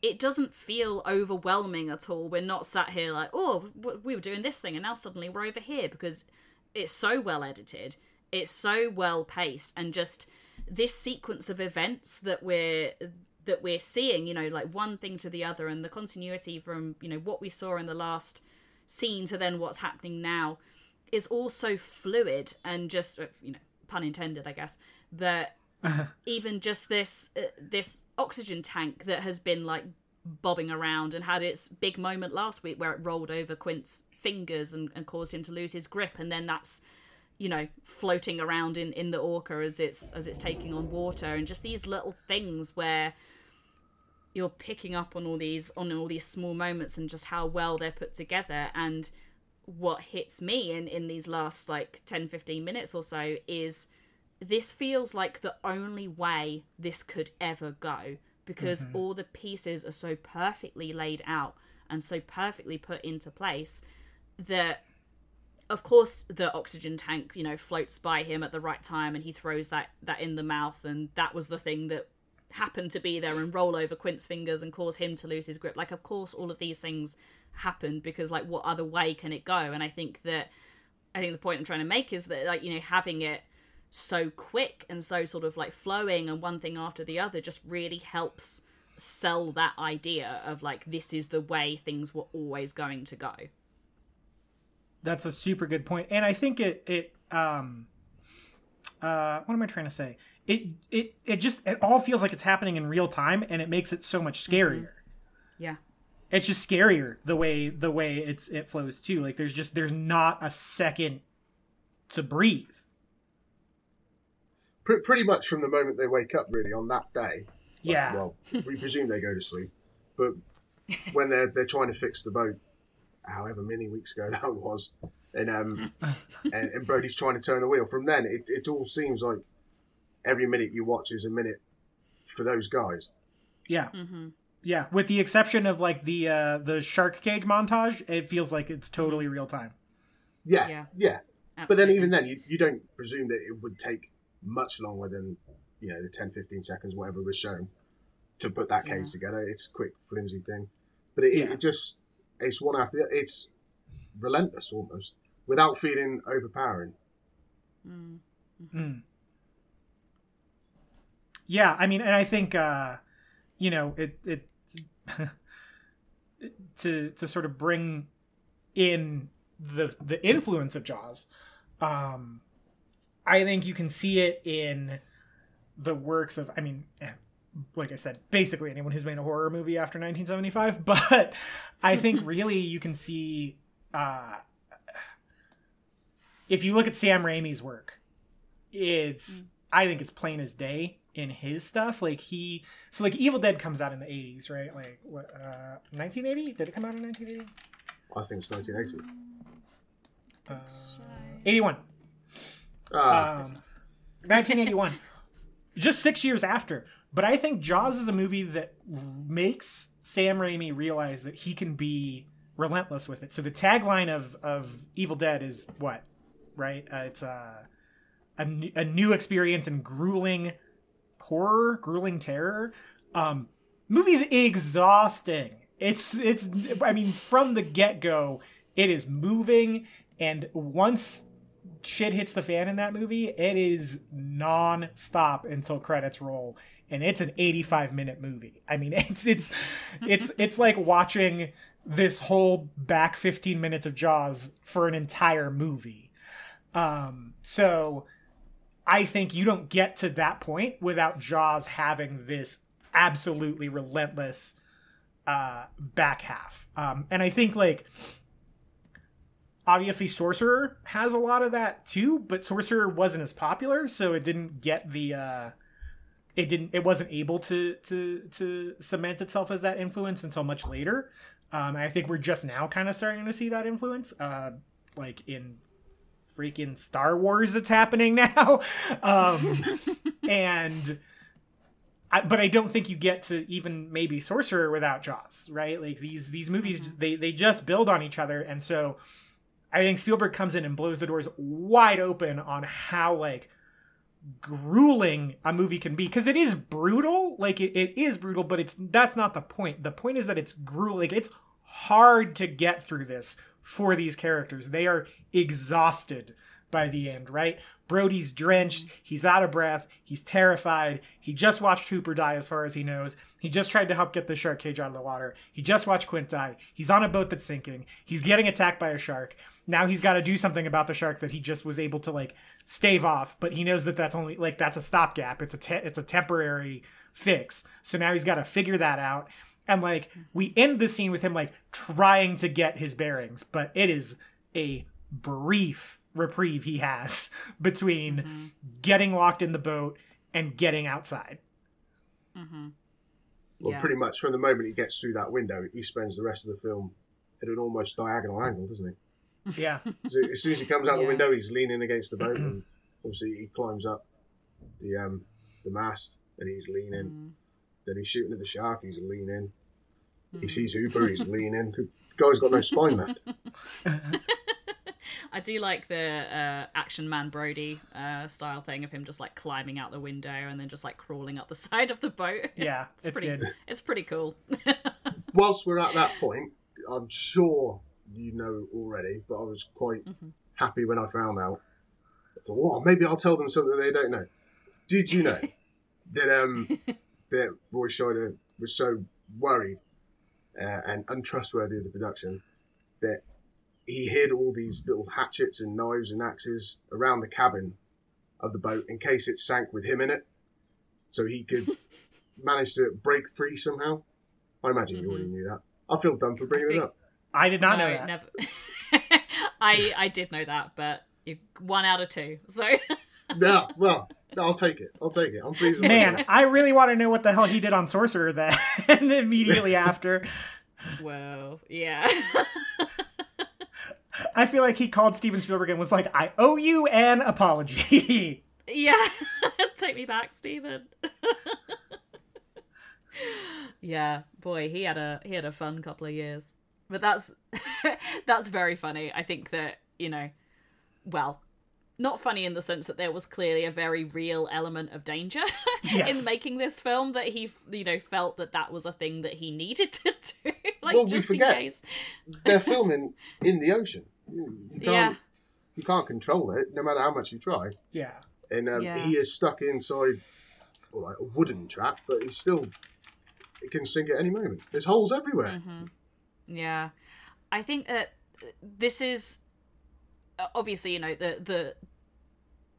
it doesn't feel overwhelming at all. We're not sat here like, oh, we were doing this thing and now suddenly we're over here because it's so well edited, it's so well paced, and just this sequence of events that we're that we're seeing, you know, like one thing to the other, and the continuity from you know what we saw in the last scene to then what's happening now is all so fluid and just uh, you know pun intended, I guess, that [laughs] even just this uh, this oxygen tank that has been like bobbing around and had its big moment last week where it rolled over Quint's fingers and, and caused him to lose his grip and then that's you know floating around in in the orca as it's as it's taking on water and just these little things where you're picking up on all these on all these small moments and just how well they're put together. And what hits me in in these last like 10 15 minutes or so is this feels like the only way this could ever go because mm-hmm. all the pieces are so perfectly laid out and so perfectly put into place that of course the oxygen tank you know floats by him at the right time and he throws that that in the mouth and that was the thing that happened to be there and roll over Quint's fingers and cause him to lose his grip. Like of course all of these things happened because like what other way can it go? And I think that I think the point I'm trying to make is that like you know having it so quick and so sort of like flowing and one thing after the other just really helps sell that idea of like this is the way things were always going to go. That's a super good point, and I think it it um uh what am I trying to say? It it it just it all feels like it's happening in real time, and it makes it so much scarier. Yeah. It's just scarier the way the way it's it flows too. Like there's just there's not a second to breathe. Pre- pretty much from the moment they wake up, really, on that day. Yeah. Well, [laughs] we presume they go to sleep, but when they're they're trying to fix the boat, however many weeks ago [laughs] that was, and um, [laughs] and, and Brody's trying to turn the wheel. From then, it, it all seems like every minute you watch is a minute for those guys. Yeah, Mm-hmm. yeah. With the exception of like the uh, the shark cage montage, it feels like it's totally real time. Yeah, Yeah. yeah. But then even then, you, you don't presume that it would take much longer than you know the 10, 15 seconds, whatever was shown, to put that cage Yeah. together. It's a quick, flimsy thing, but it, it- Yeah. it just it's one after the other. It's relentless almost, without feeling overpowering. Mm. Mm. Yeah, I mean, and I think uh, you know it it [laughs] to to sort of bring in the the influence of Jaws. Um, I think you can see it in the works of. I mean, eh, like I said, basically anyone who's made a horror movie after 1975. [laughs] But I think really you can see. Uh, if you look at Sam Raimi's work, it's. I think it's plain as day in his stuff. Like he so like Evil Dead comes out in the 80s, right? Like what uh 1980? Did it come out in 1980? I think it's 1980. Uh, 81. Ah, Um, 1981. Just 6 years after. But I think Jaws is a movie that makes Sam Raimi realize that he can be relentless with it. So the tagline of of Evil Dead is what? Right? Uh, it's uh, a new, a new experience in grueling horror, grueling terror. Um, movie's exhausting. It's it's I mean from the get go, it is moving, and once shit hits the fan in that movie, it is non-stop until credits roll. And it's an 85 minute movie. I mean, [laughs] it's it's it's it's like watching this whole back 15 minutes of Jaws for an entire movie. Um, so I think you don't get to that point without Jaws having this absolutely relentless uh back half. Um and I think like obviously Sorcerer has a lot of that too, but Sorcerer wasn't as popular, so it didn't get the uh it didn't it wasn't able to to to cement itself as that influence until much later. Um I think we're just now kind of starting to see that influence uh like in freaking Star Wars that's happening [laughs] now. um and I, but I don't think you get to even maybe Sorcerer without Jaws, right? Like these these movies Mhm. they they just build on each other and so I think Spielberg comes in and blows the doors wide open on how like grueling a movie can be because it is brutal. Like it, it is brutal but it's that's not the point. The point is that it's grueling like it's hard to get through this for these characters. They are exhausted by the end right? Brody's drenched. He's out of breath. He's terrified. He just watched hooper die as far as he knows. He just tried to help get the shark cage out of the water. He just watched quint die. He's on a boat that's sinking. He's getting attacked by a shark now he's got to do something about the shark that he just was able to like stave off but he knows that that's only like that's a stopgap it's a te- it's a temporary fix so now he's got to figure that out and like we end the scene with him like trying to get his bearings but it is a brief reprieve he has [laughs] between Mhm. getting locked in the boat and getting outside mm-hmm. well, Yeah. pretty much from the moment he gets through that window, he spends the rest of the film at an almost diagonal angle, doesn't he? Yeah So as soon as he comes out the window, he's leaning against the boat, and [clears throat] obviously he climbs up the um the mast, and he's leaning. Mhm. Then he's shooting at the shark. He's leaning. He Mhm. sees Hooper. He's leaning. The guy's got no spine left. [laughs] I do like the uh, action man Brody uh, style thing of him just like climbing out the window and then just like crawling up the [laughs] side of the boat. yeah it's, it's pretty. good It's pretty cool. [laughs] Whilst we're at that point, I'm sure you know already, but I was quite Mhm. happy when I found out. I thought, well, maybe I'll tell them something they don't know. Did you know [laughs] that um that Roy Scheider was so worried uh, and untrustworthy of the production that he hid all these little hatchets and knives and axes around the cabin of the boat in case it sank with him in it, so he could [laughs] manage to break free somehow. I imagine you already knew that. I feel dumb for bringing I it up. I did not no, know that never. [laughs] I I did know that, but you one out of two. So [laughs] No, well, I'll take it. I'll take it. I'm pleased with man myself. i really want to know what the hell he did on sorcerer then [laughs] immediately after well, yeah. I feel like he called Steven Spielberg and was like, "I owe you an apology." Yeah, take me back, Steven. yeah, boy, he had a he had a fun couple of years. But that's [laughs] that's very funny. I think that, you know, well, not funny in the sense that there was clearly a very real element of danger [laughs] Yes. in making this film that he, you know, felt that that was a thing that he needed to [laughs] do, like Well, we just in case. They're filming in the ocean. You you can't, Yeah. you can't control it, no matter how much you try. yeah. And um, Yeah. he is stuck inside, all right, a wooden trap, but he's still, it can sink at any moment. There's holes everywhere. hmm Yeah, I think that this is uh, obviously you know the the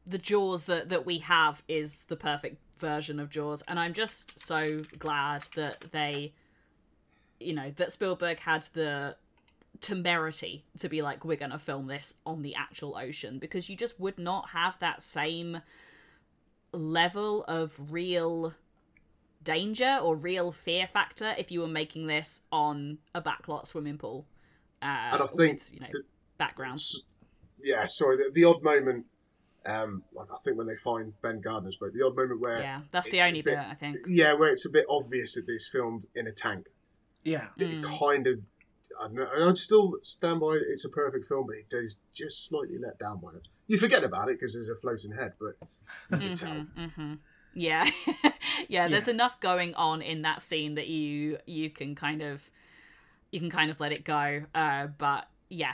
the Jaws that that we have is the perfect version of Jaws, and I'm just so glad that they, you know, that Spielberg had the temerity to be like, we're gonna film this on the actual ocean because you just would not have that same level of real danger or real fear factor if you were making this on a backlot swimming pool. Uh, And I think with, you know that- backgrounds. Yeah, sorry, the, the odd moment, um, like I think when they find Ben Gardner's boat, the odd moment where, Yeah, that's the only bit- bit I think. yeah, where it's a bit obvious that it's filmed in a tank. Yeah. It Mm. kind of, I don't know, I'd still stand by it's a perfect film, but it does just slightly let down by it. You forget about it because there's a floating head, but you can tell. Mhm, mhm. Yeah, [laughs] yeah. There's Yeah. enough going on in that scene that you you can kind of you can kind of let it go. Uh, but yeah,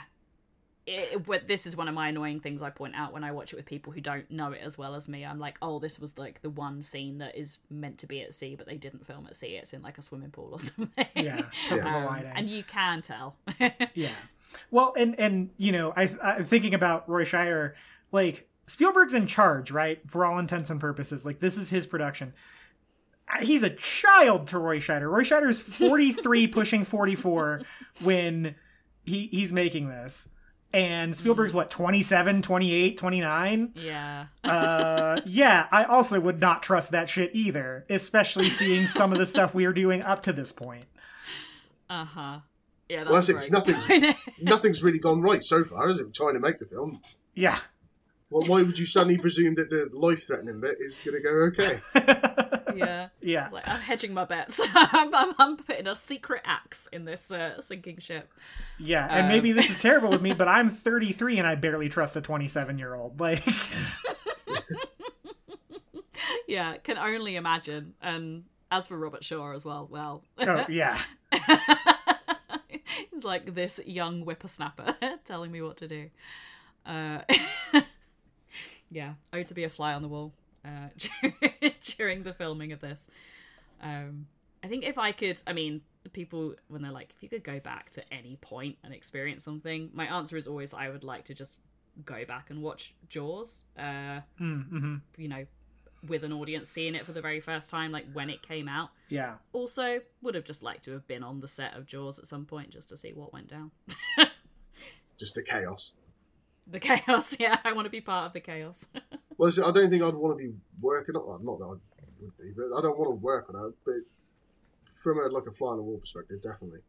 it, it, this is one of my annoying things I point out when I watch it with people who don't know it as well as me. I'm like, oh, this was like the one scene that is meant to be at sea, but they didn't film at sea. It's in like a swimming pool or [laughs] something. Yeah, the Um, lighting. and you can tell. [laughs] Yeah. Well, and and you know, I, I thinking about Roy Scheider, like Spielberg's in charge, right? For all intents and purposes, like this is his production. Uh, He's a child to Roy Scheider. Roy Scheider's [laughs] 43 pushing 44 when he he's making this. And Spielberg's what, 27, 28, 29? yeah. Uh yeah, I also would not trust that shit either, especially seeing some of the stuff we are doing up to this point. Uh huh. Yeah. That's Well, that's it, nothing's- [laughs] Nothing's really gone right so far, is it? Trying to make the film. Yeah. Well, why would you suddenly presume that the life-threatening bit is going to go okay? [laughs] yeah. yeah. Like I'm hedging my bets. [laughs] I'm, I'm, I'm putting a secret axe in this uh, sinking ship. Yeah, and Um, maybe this is terrible of me, but I'm [laughs] 33 and I barely trust a 27 year old. Like, Yeah, can only imagine. And as for Robert Shaw as well, well, oh yeah, he's like this young whippersnapper telling me what to do. Uh, yeah, oh to be a fly on the wall uh, [laughs] during the filming of this. Um, I think if I could, I mean, people when they're like, if you could go back to any point and experience something, my answer is always I would like to just go back and watch Jaws. Uh, mm-hmm. you know, with an audience seeing it for the very first time, like when it came out. yeah, Also, would have just liked to have been on the set of Jaws at some point just to see what went down. [laughs] Just the chaos. The chaos, [laughs] yeah, I want to be part of the chaos. [laughs] Well, see, I don't think I'd want to be working on. Not that I would be, but I don't want to work on it. But from a like a fly on the wall perspective, definitely,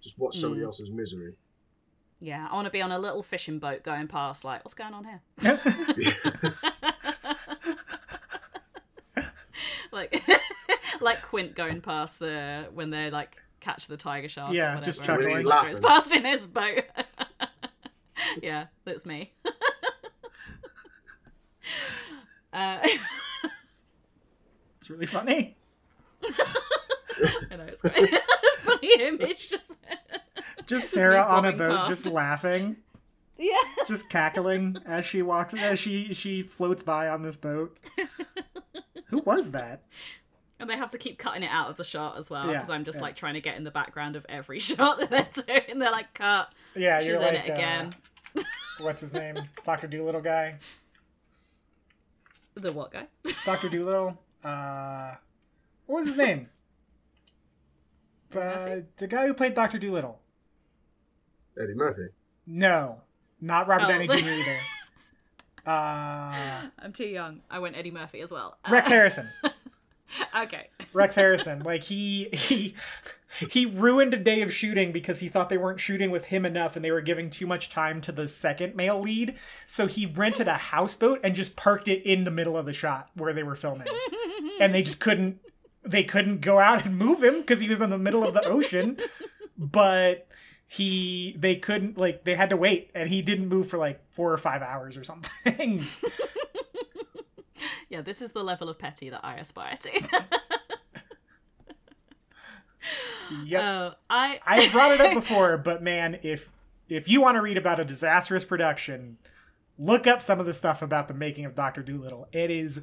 just watch somebody Mm. else's misery. yeah, I want to be on a little fishing boat going past, like, what's going on here? [laughs] like, like Quint going past the when they like catch the tiger shark. Yeah, just whatever, and chuckling. he, like, goes past in his boat. Yeah, that's me. [laughs] uh, it's really funny. [laughs] I know it's quite [laughs] it's funny image. Just Just Just Sarah me on a boat, past. just laughing, yeah, just cackling as she walks, as she she floats by on this boat. Who was that? and they have to keep cutting it out of the shot as well Yeah, because I'm just yeah. like trying to get in the background of every shot that they're doing. They're like, cut. Yeah, She's you're in like it again. Uh, [laughs] what's his name? Doctor Dolittle guy. The what guy? Doctor [laughs] Dolittle. Uh, what was his name? [laughs] Uh, the guy who played Doctor Dolittle. Eddie Murphy. No, not Robert Oh. Downey Jr. either. Uh, I'm too young. I went Eddie Murphy as well. Rex Harrison. [laughs] okay. Rex Harrison. Like he he he ruined a day of shooting because he thought they weren't shooting with him enough and they were giving too much time to the second male lead. So he rented a [laughs] houseboat and just parked it in the middle of the shot where they were filming. And they just couldn't they couldn't go out and move him because he was in the middle of the ocean. But he they couldn't like they had to wait and he didn't move for like 4 or 5 hours or something. [laughs] yeah, this is the level of petty that I aspire to. [laughs] yep. Uh, I I brought it up [laughs] before, but man, if if you want to read about a disastrous production, look up some of the stuff about the making of Doctor Dolittle. It is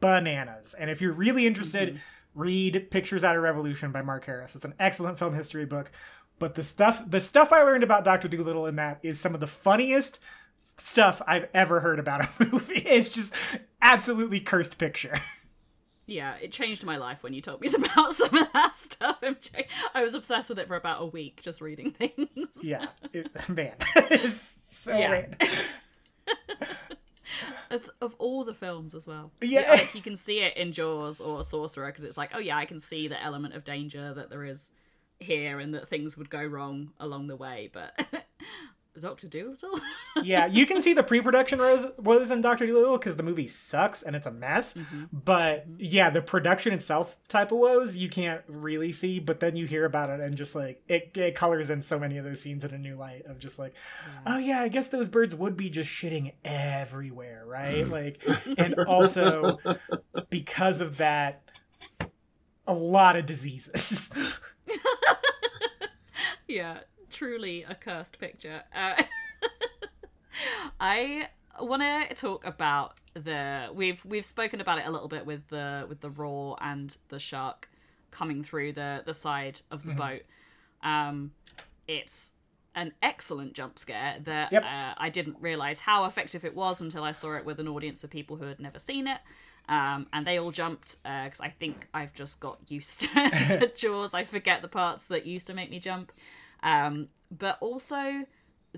bananas. And if you're really interested, read Pictures at a Revolution by Mark Harris. It's an excellent film history book. But the stuff the stuff I learned about Doctor Dolittle in that is some of the funniest stuff I've ever heard about a [laughs] movie. It's just absolutely cursed picture. Yeah, it changed my life when you told me [laughs] about some of that stuff, MJ. I was obsessed with it for about a week, just reading [laughs] things. Yeah, it, man, it's so Yeah. random. of, of all the films as well. Yeah. like, you can see it in Jaws or Sorcerer because it's like, oh yeah, I can see the element of danger that there is here and that things would go wrong along the way. But Doctor Dolittle, [laughs] yeah, you can see the pre-production woes, woes in Doctor Dolittle because the movie sucks and it's a mess. Mm-hmm. But yeah, the production itself type of woes you can't really see. But then you hear about it and just like it, it colors in so many of those scenes in a new light of just like, oh yeah, I guess those birds would be just shitting everywhere, right? [laughs] like, and also because of that, a lot of diseases. [laughs] yeah, truly a cursed picture. Uh, [laughs] I want to talk about the we've we've spoken about it a little bit with the with the roar and the shark coming through the the side of the Mhm. boat. Um, it's an excellent jump scare that Yep. uh, I didn't realize how effective it was until I saw it with an audience of people who had never seen it. Um, and they all jumped because I think I've just got used [laughs] to [laughs] Jaws. I forget the parts that used to make me jump. Um, but also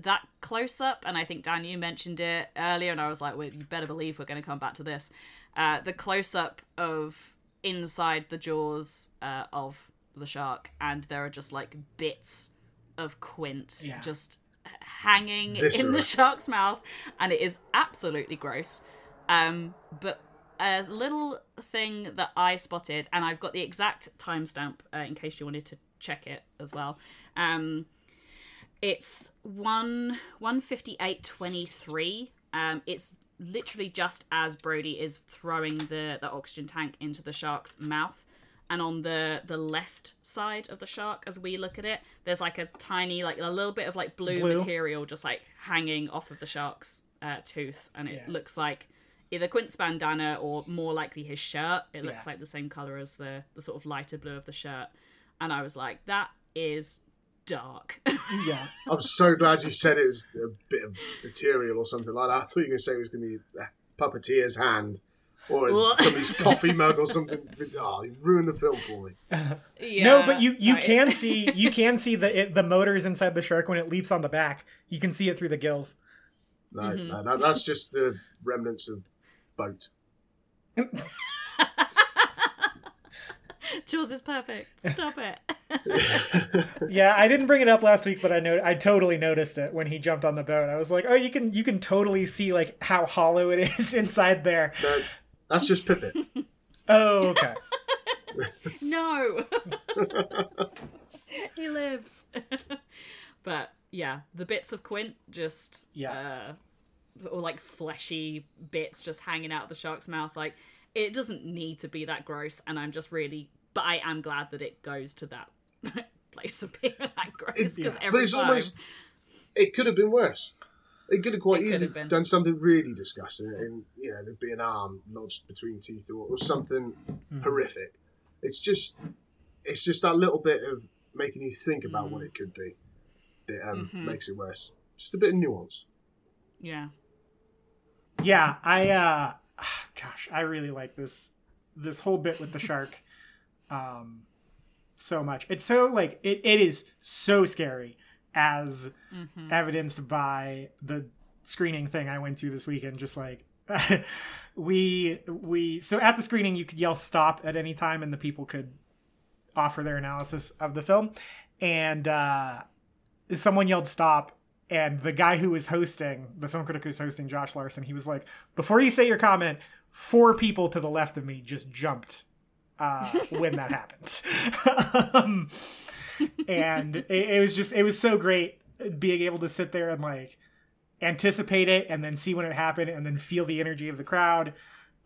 that close up, and I think Dan, you mentioned it earlier, and I was like, well, you better believe we're going to come back to this. Uh, the close up of inside the jaws uh, of the shark, and there are just like bits of Quint Yeah. just hanging in the shark's mouth, and it is absolutely gross. Um, but a little thing that I spotted, and I've got the exact timestamp uh, in case you wanted to check it as well. Um, it's one one fifty eight twenty three. Um, it's literally just as Brody is throwing the the oxygen tank into the shark's mouth. And on the the left side of the shark, as we look at it, there's like a tiny, like a little bit of like blue, Blue. material just like hanging off of the shark's uh, tooth, and it Yeah. looks like either Quint's bandana or more likely his shirt. It looks Yeah. like the same color as the the sort of lighter blue of the shirt, and I was like, that is dark. [laughs] yeah. I'm so glad you said it was a bit of material or something like that. I thought you were going to say it was going to be a puppeteer's hand or What? [laughs] somebody's coffee mug or something. Oh, you ruined the film for me. yeah, no, but you you no, it- can [laughs] see you can see the it, the motors inside the shark when it leaps on the back. You can see it through the gills. No, Mhm. no that, that's just the remnants of boat. Jaws is perfect. Stop it. [laughs] Yeah, I didn't bring it up last week, but I know I totally noticed it when he jumped on the boat. I was like, oh, you can you can totally see like how hollow it is [laughs] inside there. no, that's just Pipit. Oh, okay. [laughs] no. he lives. but yeah, the bits of Quint just Yeah. uh, or like fleshy bits just hanging out of the shark's mouth. Like it doesn't need to be that gross, and I'm just really, but I am glad that it goes to that [laughs] place of being [laughs] that gross It's- because yeah. every but it's time. almost. It could have been worse. It could have quite It easily have done something really disgusting, and you know there'd be an arm lodged between teeth or, or something Mhm. horrific. It's just, it's just that little bit of making you think about Mm. what it could be that um, Mhm. makes it worse. Just a bit of nuance. yeah. Yeah, I uh [sighs] gosh, I really like this this whole bit with the shark um so much. It's so like it, it is so scary as hmm evidenced by the screening thing I went to this weekend just like [laughs] we we so at the screening you could yell stop at any time and the people could offer their analysis of the film and uh someone yelled stop and the guy who was hosting the film critic who's hosting Josh Larsen he was like before you say your comment four people to the left of me just jumped uh when that happened. [laughs] Um, and it, it was just it was so great being able to sit there and like anticipate it and then see when it happened and then feel the energy of the crowd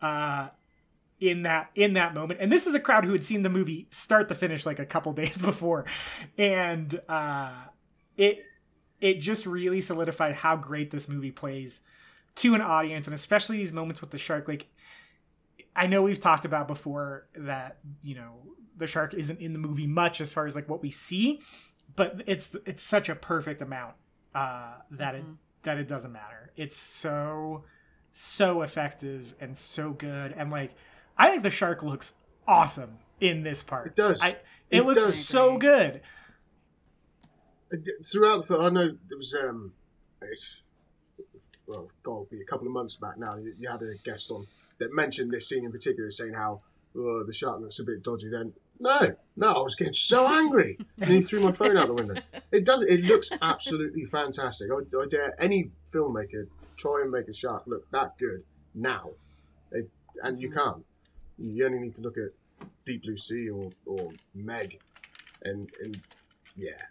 uh in that in that moment. And this is a crowd who had seen the movie start to finish like a couple [laughs] days before. And uh it it just really solidified how great this movie plays to an audience and especially these moments with the shark. Like i know we've talked about before that you know the shark isn't in the movie much as far as like what we see but it's it's such a perfect amount uh that it that it doesn't matter it's so so effective and so good and like i think the shark looks awesome in this part It does. I, it, It looks does. so good Uh, Throughout the film, I know there was um, it's well, God, be a couple of months back now. You, you had a guest on that mentioned this scene in particular, saying how oh, the shark looks a bit dodgy. Then no, no, I was getting so angry, and he threw my phone out the window. It does. It looks absolutely fantastic. I, I dare any filmmaker try and make a shark look that good now, it, and you mm-hmm. can't. You only need to look at Deep Blue Sea or, or Meg, and and yeah,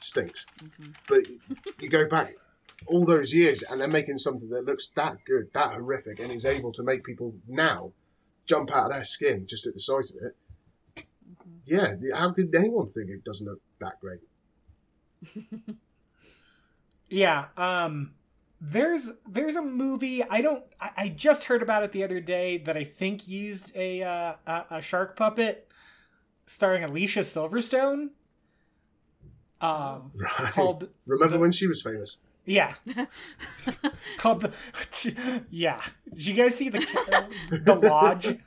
stinks. Mm-hmm. But you go back all those years, and they're making something that looks that good, that horrific, and is able to make people now jump out of their skin just at the sight of it. Yeah, how could anyone think it doesn't look that great? [laughs] Yeah, um there's there's a movie I don't I, I just heard about it the other day that I think used a uh, a, a shark puppet starring Alicia Silverstone. Um [laughs] Right. called Remember the- when she was famous? Yeah. [laughs] called the [laughs] Yeah. Did you guys see the the lodge?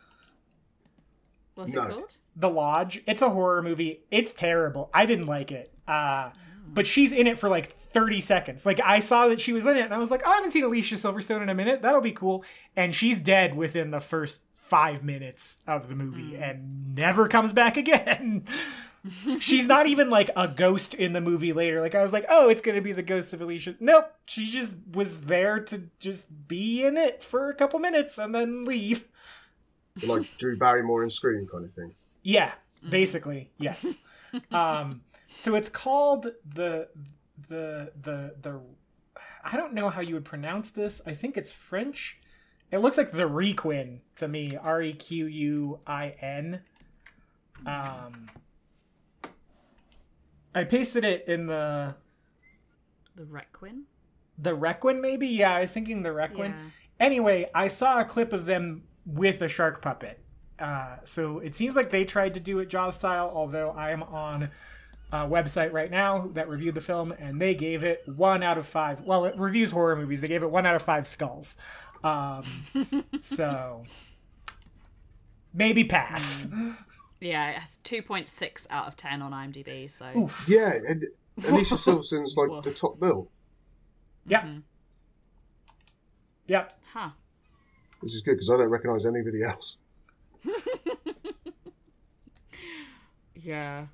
What's No. it called? The Lodge. It's a horror movie. It's terrible. I didn't like it. Uh, but she's in it for like 30 seconds. Like I saw that she was in it and I was like, oh, I haven't seen Alicia Silverstone in a minute. That'll be cool. And she's dead within the first five minutes of the movie and never comes back again. [laughs] she's not even like a ghost in the movie later. Like I was like, oh, it's gonna be the ghost of Alicia. Nope. She just was there to just be in it for a couple minutes and then leave. Like Drew Barrymore in Scream kind of thing. Yeah, basically, yes. um, so it's called the the the the. I don't know how you would pronounce this. I think it's French. It looks like the Requin to me. R e q u i n. Um, I pasted it in the The Requin? the Requin maybe. Yeah, I was thinking the Requin. Yeah. Anyway, I saw a clip of them with a shark puppet. Uh, so it seems like they tried to do it Jaws style, although I am on a website right now that reviewed the film and they gave it one out of five. Well, it reviews horror movies. They gave it one out of five skulls. Um, [laughs] so maybe pass. Yeah, it has 2.6 out of 10 on IMDb, so. Oof. Yeah, and Alicia [laughs] Silverstone's like Woof. the top bill, Yep. Mhm. Yep. Huh. which is good because I don't recognise anybody else. [laughs] Yeah.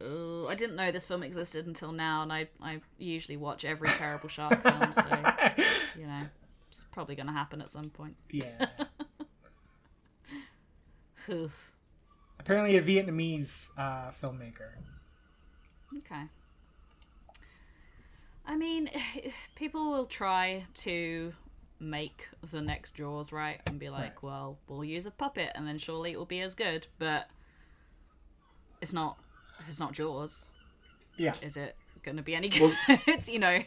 Ooh, I didn't know this film existed until now, and I, I usually watch every terrible shark [laughs] film, so, you know, it's probably going to happen at some point. yeah. Oof. Apparently a Vietnamese uh, filmmaker. Okay. I mean, [sighs] people will try to make the next Jaws, right? And be like, well, we'll use a puppet and then surely it will be as good, but it's not it's not Jaws. Yeah. Is it going to be any good? it's, [laughs] you know,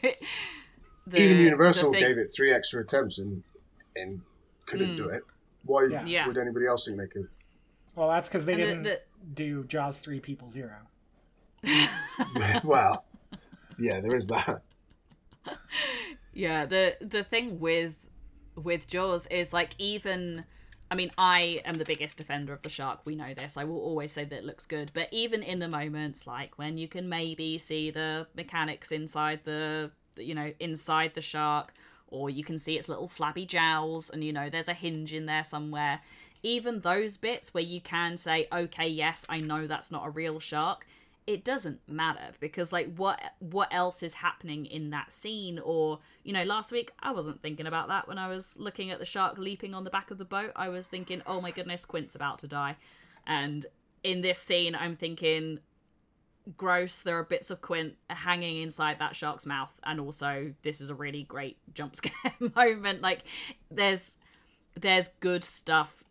the, Even the Universal thing- gave it three extra attempts and and couldn't Mm. do it. Why Yeah. Yeah. would anybody else think they could? Well, that's because they And didn't the- do Jaws 3 People Zero. [laughs] well, yeah, there is that. yeah the the thing with with jaws is like even i mean i am the biggest defender of the shark we know this i will always say that it looks good but even in the moments like when you can maybe see the mechanics inside the you know inside the shark or you can see its little flabby jowls, and you know there's a hinge in there somewhere. Even those bits where you can say, okay, yes, I know that's not a real shark, it doesn't matter because like what what else is happening in that scene? Or you know last week i wasn't thinking about that when i was looking at the shark leaping on the back of the boat. I was thinking oh my goodness quint's about to die. And in this scene i'm thinking gross there are bits of quint hanging inside that shark's mouth. And also this is a really great jump scare [laughs] moment. Like there's there's good stuff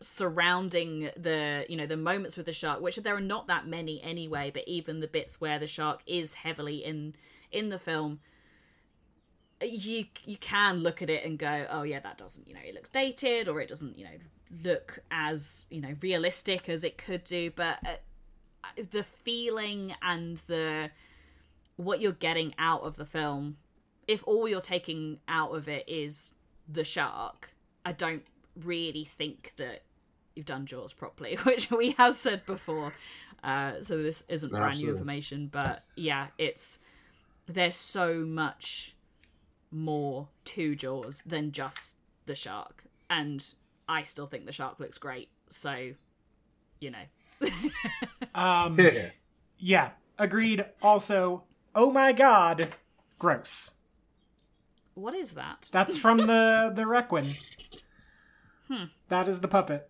surrounding the you know the moments with the shark which there are not that many anyway but even the bits where the shark is heavily in in the film you you can look at it and go oh yeah that doesn't you know it looks dated or it doesn't you know look as you know realistic as it could do. But uh, the feeling and the what you're getting out of the film if all you're taking out of it is the shark i don't really think that you've done Jaws properly, [laughs] which we have said before. Uh, so this isn't brand Absolutely. new information, but yeah, it's there's so much more to Jaws than just the shark, and I still think the shark looks great. So, you know, [laughs] Um, Yeah. yeah, agreed. Also, oh my god, gross. what is that? That's from the [laughs] the Requin. Hmm. That is the puppet.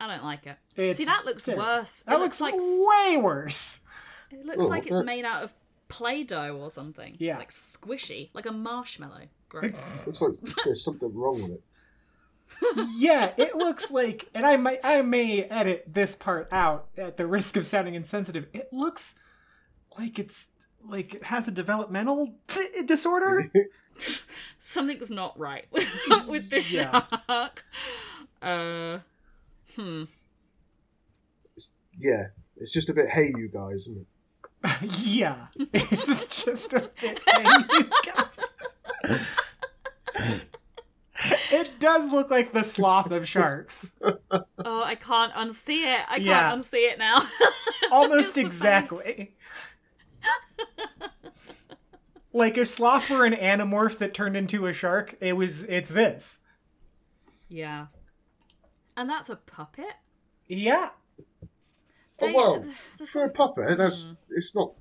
I don't like it. It's See, that looks terrible. worse. That it looks looks like way worse. it looks Oh, like it's uh, made out of play-doh or something. Yeah. It's like squishy, like a marshmallow. Gross. Looks like [laughs] there's something wrong with it. yeah, it looks like, and I might, I may edit this part out at the risk of sounding insensitive. It looks like it's like it has a developmental t- disorder. [laughs] Something's not right [laughs] with the Yeah. shark. Uh, hmm. Yeah, it's just a bit hey you guys, isn't it? [laughs] yeah, [laughs] it's just a bit. hey, you guys. it does look like the sloth of sharks, Oh, I can't unsee it. I can't Yeah. unsee it now. [laughs] Almost the exactly. like if sloth were an Animorph that turned into a shark, it was. It's this. Yeah. And that's a puppet? Yeah. Oh well, the- for a puppet, that's Mm. it's not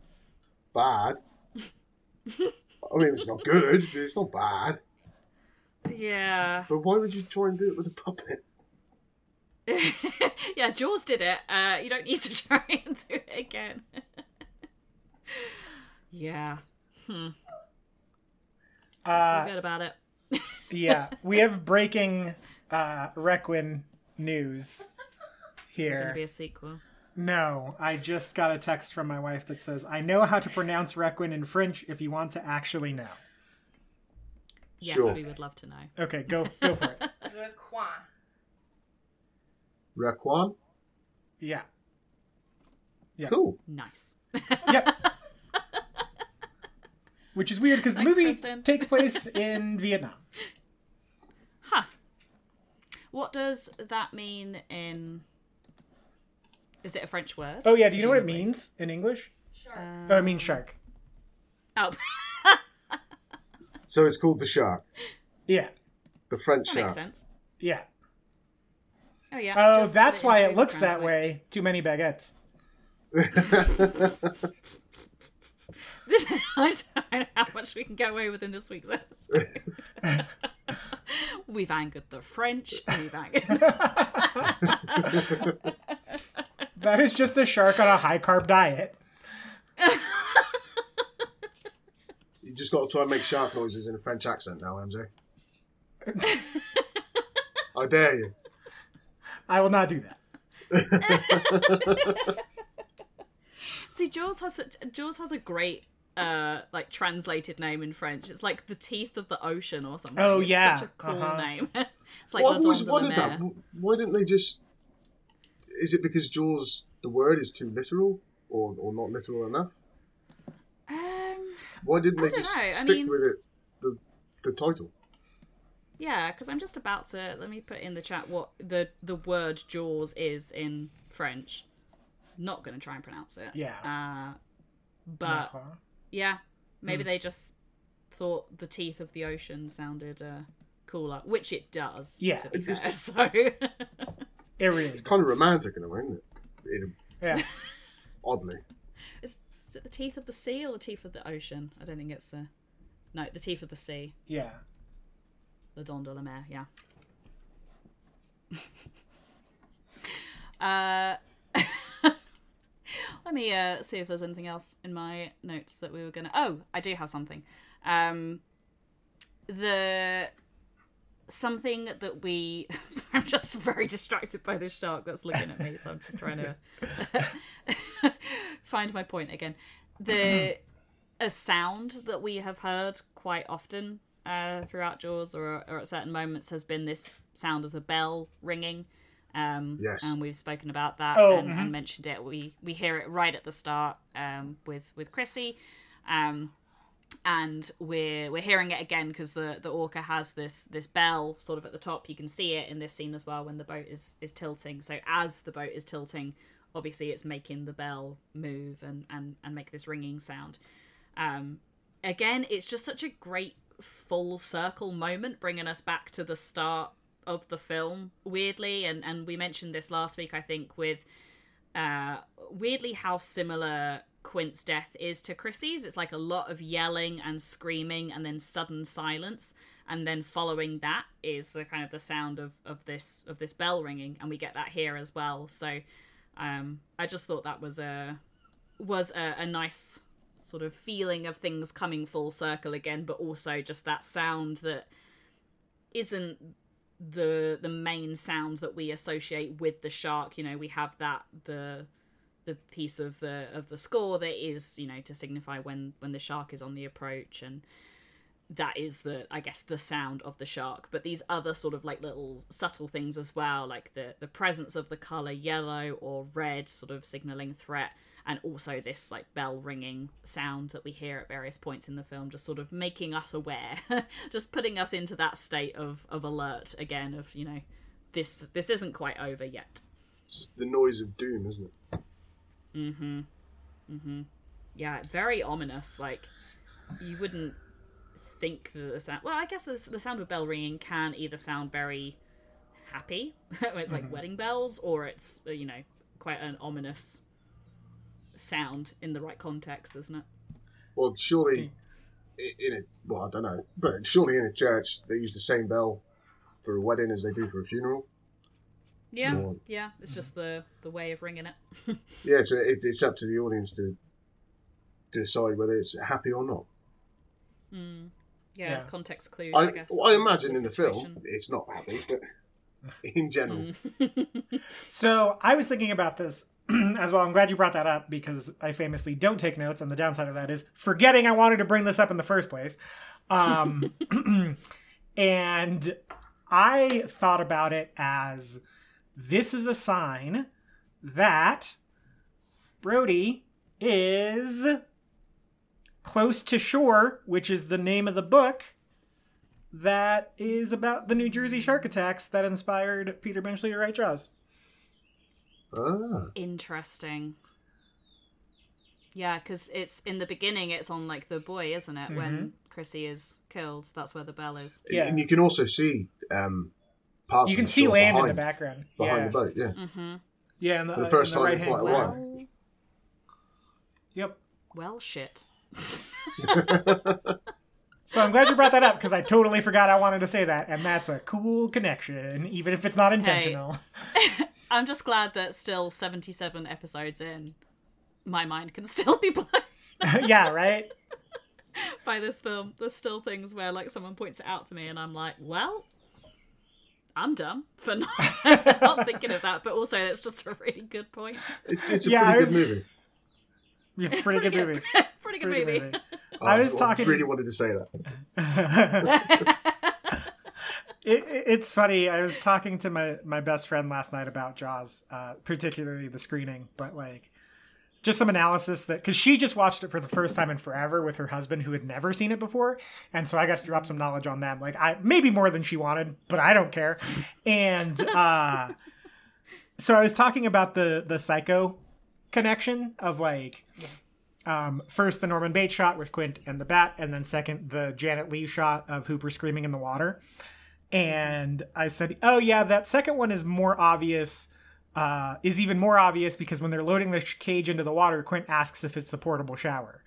bad. [laughs] I mean, it's not good, but it's not bad. Yeah. But why would you try and do it with a puppet? [laughs] yeah, Jaws did it. Uh, you don't need to [laughs] try and do it again. yeah. Hmm. Uh, Forget about it. yeah. We have breaking uh, Requin news [laughs] Is there going to be a sequel? No, I just got a text from my wife that says, "I know how to pronounce Requin in French. If you want to actually know." Yes, Sure. we would love to know. Okay, go go for it. [laughs] Requin. Requin. Yeah. Yeah. Cool. Nice. Yep. [laughs] Which is weird because the Thanks, movie Kristen. takes place in Vietnam. Huh. What does that mean in. Is it a French word? Oh yeah, do you know what it Presumably. means in English? Shark. Oh, it means shark. Oh, [laughs] So it's called the shark, Yeah, the French that makes shark. sense. yeah. Oh, yeah. Oh, just that's put why into it looks Google that Translate. way. Too many baguettes. This, [laughs] I don't know how much we can get away with in this week's episode. [laughs] [laughs] we've angered the French. We've angered. [laughs] [laughs] That is just a shark on a high carb diet. you just got to try and make shark noises in a French accent now, MJ. I dare you. I will not do that. See, Jaws has a, Jaws has a great uh like translated name in French. It's like the teeth of the ocean or something. Oh, It's yeah. such a cool Uh-huh. name. [laughs] it's like well, La I've always Dents de la wondered that. Why didn't they just? Is it because Jaws the word is too literal, or or not literal enough? Um, Why didn't they just know, I stick mean- with it, the the title? yeah, because I'm just about to let me put in the chat what the the word Jaws is in French. Not gonna try and pronounce it. Yeah. Uh, but Uh-huh. Yeah, maybe Hmm. they just thought the teeth of the ocean sounded uh, cooler, which it does. Yeah. to be It is- fair. [laughs] So It really. It's kind of romantic in a way, isn't it? In Yeah. [laughs] oddly. is, is it the teeth of the sea or the teeth of the ocean? I don't think it's the. No, the teeth of the sea. Yeah. The Dents de la Mer, yeah. [laughs] uh, [laughs] let me uh, see if there's anything else in my notes that we were gonna. Oh, I do have something. Um, the something that we. [laughs] Sorry, I'm just very distracted by this shark that's looking at me, so I'm just trying to [laughs] find my point again. The [clears throat] a sound that we have heard quite often uh, throughout Jaws, or, or at certain moments, has been this sound of the bell ringing. Um, Yes. and we've spoken about that Oh, and, mhm. and mentioned it. We we hear it right at the start um, with with Chrissy, um, and we're we're hearing it again because the the orca has this this bell sort of at the top. You can see it in this scene as well when the boat is is tilting. So as the boat is tilting, obviously it's making the bell move and and and make this ringing sound. Um, again, it's just such a great full circle moment, bringing us back to the start of the film. Weirdly, and and we mentioned this last week, I think, with uh, weirdly how similar Quint's death is to Chrissy's. It's like a lot of yelling and screaming, and then sudden silence, and then following that is the kind of the sound of of this of this bell ringing, and we get that here as well. So, um, I just thought that was a was a, a nice sort of feeling of things coming full circle again, but also just that sound that isn't the the main sound that we associate with the shark. You know, we have that the the piece of the of the score that is you know to signify when when the shark is on the approach and that is the i guess the sound of the shark but these other sort of like little subtle things as well like the the presence of the color yellow or red sort of signaling threat and also this like bell ringing sound that we hear at various points in the film just sort of making us aware [laughs] just putting us into that state of of alert again of you know this this isn't quite over yet It's the noise of doom, isn't it? Mm-hmm. Mm-hmm. Yeah, very ominous. Like you wouldn't think that the sound. Well, I guess the, the sound of bell ringing can either sound very happy, [laughs] where it's like wedding bells, or it's you know quite an ominous sound in the right context, isn't it? Well, surely in a well, I don't know, but surely in a church they use the same bell for a wedding as they do for a funeral. Yeah, Or- yeah. It's just the the way of ringing it. [laughs] Yeah, so it, it's up to the audience to decide whether it's happy or not. mm. yeah, Yeah. context clues. I, I, guess. well, I imagine for in the film it's not happy, but [laughs] in general, Mm. [laughs] So I was thinking about this [clears throat] as well. I'm glad you brought that up because I famously don't take notes, and the downside of that is forgetting I wanted to bring this up in the first place. Um, [laughs] [clears throat] and I thought about it as this is a sign that Brody is close to shore, which is the name of the book that is about the New Jersey shark attacks that inspired Peter Benchley to write Jaws. Ah, Interesting. Yeah, because it's in the beginning. It's on like the buoy, isn't it? When Chrissy is killed, that's where the bell is. Yeah. and you can also see um, parts. You of can the see land behind, in the background. behind yeah. the boat. Yeah, Mm-hmm. Yeah, in the, For the first in the time in right-hand quite a while. Well, Yep. well, shit. [laughs] So I'm glad you brought that up because I totally forgot I wanted to say that, and that's a cool connection, even if it's not intentional. [laughs] I'm just glad that still 77 episodes in, my mind can still be [laughs] blown [laughs] yeah, right. [laughs] by this film. There's still things where like someone points it out to me, and I'm like, well. I'm dumb for not, not thinking of that, but also it's just a really good point. it, it's a Yeah, pretty was- good movie. Yeah, pretty good movie. pretty good Pretty movie. good movie. Oh, I was talking- really wanted to say that. It, it- it's funny. I was talking to my, my best friend last night about Jaws, uh, particularly the screening, but like just some analysis that because she just watched it for the first time in forever with her husband who had never seen it before, and so I got to drop some knowledge on them. Like I maybe more than she wanted, but I don't care. And uh, so I was talking about the the psycho connection of like Um, first, the Norman Bates shot with Quint and the bat, and then second, the Janet Leigh shot of Hooper screaming in the water. And I said, "Oh yeah, that second one is more obvious. Uh, is even more obvious because when they're loading the sh- cage into the water, Quint asks if it's the portable shower."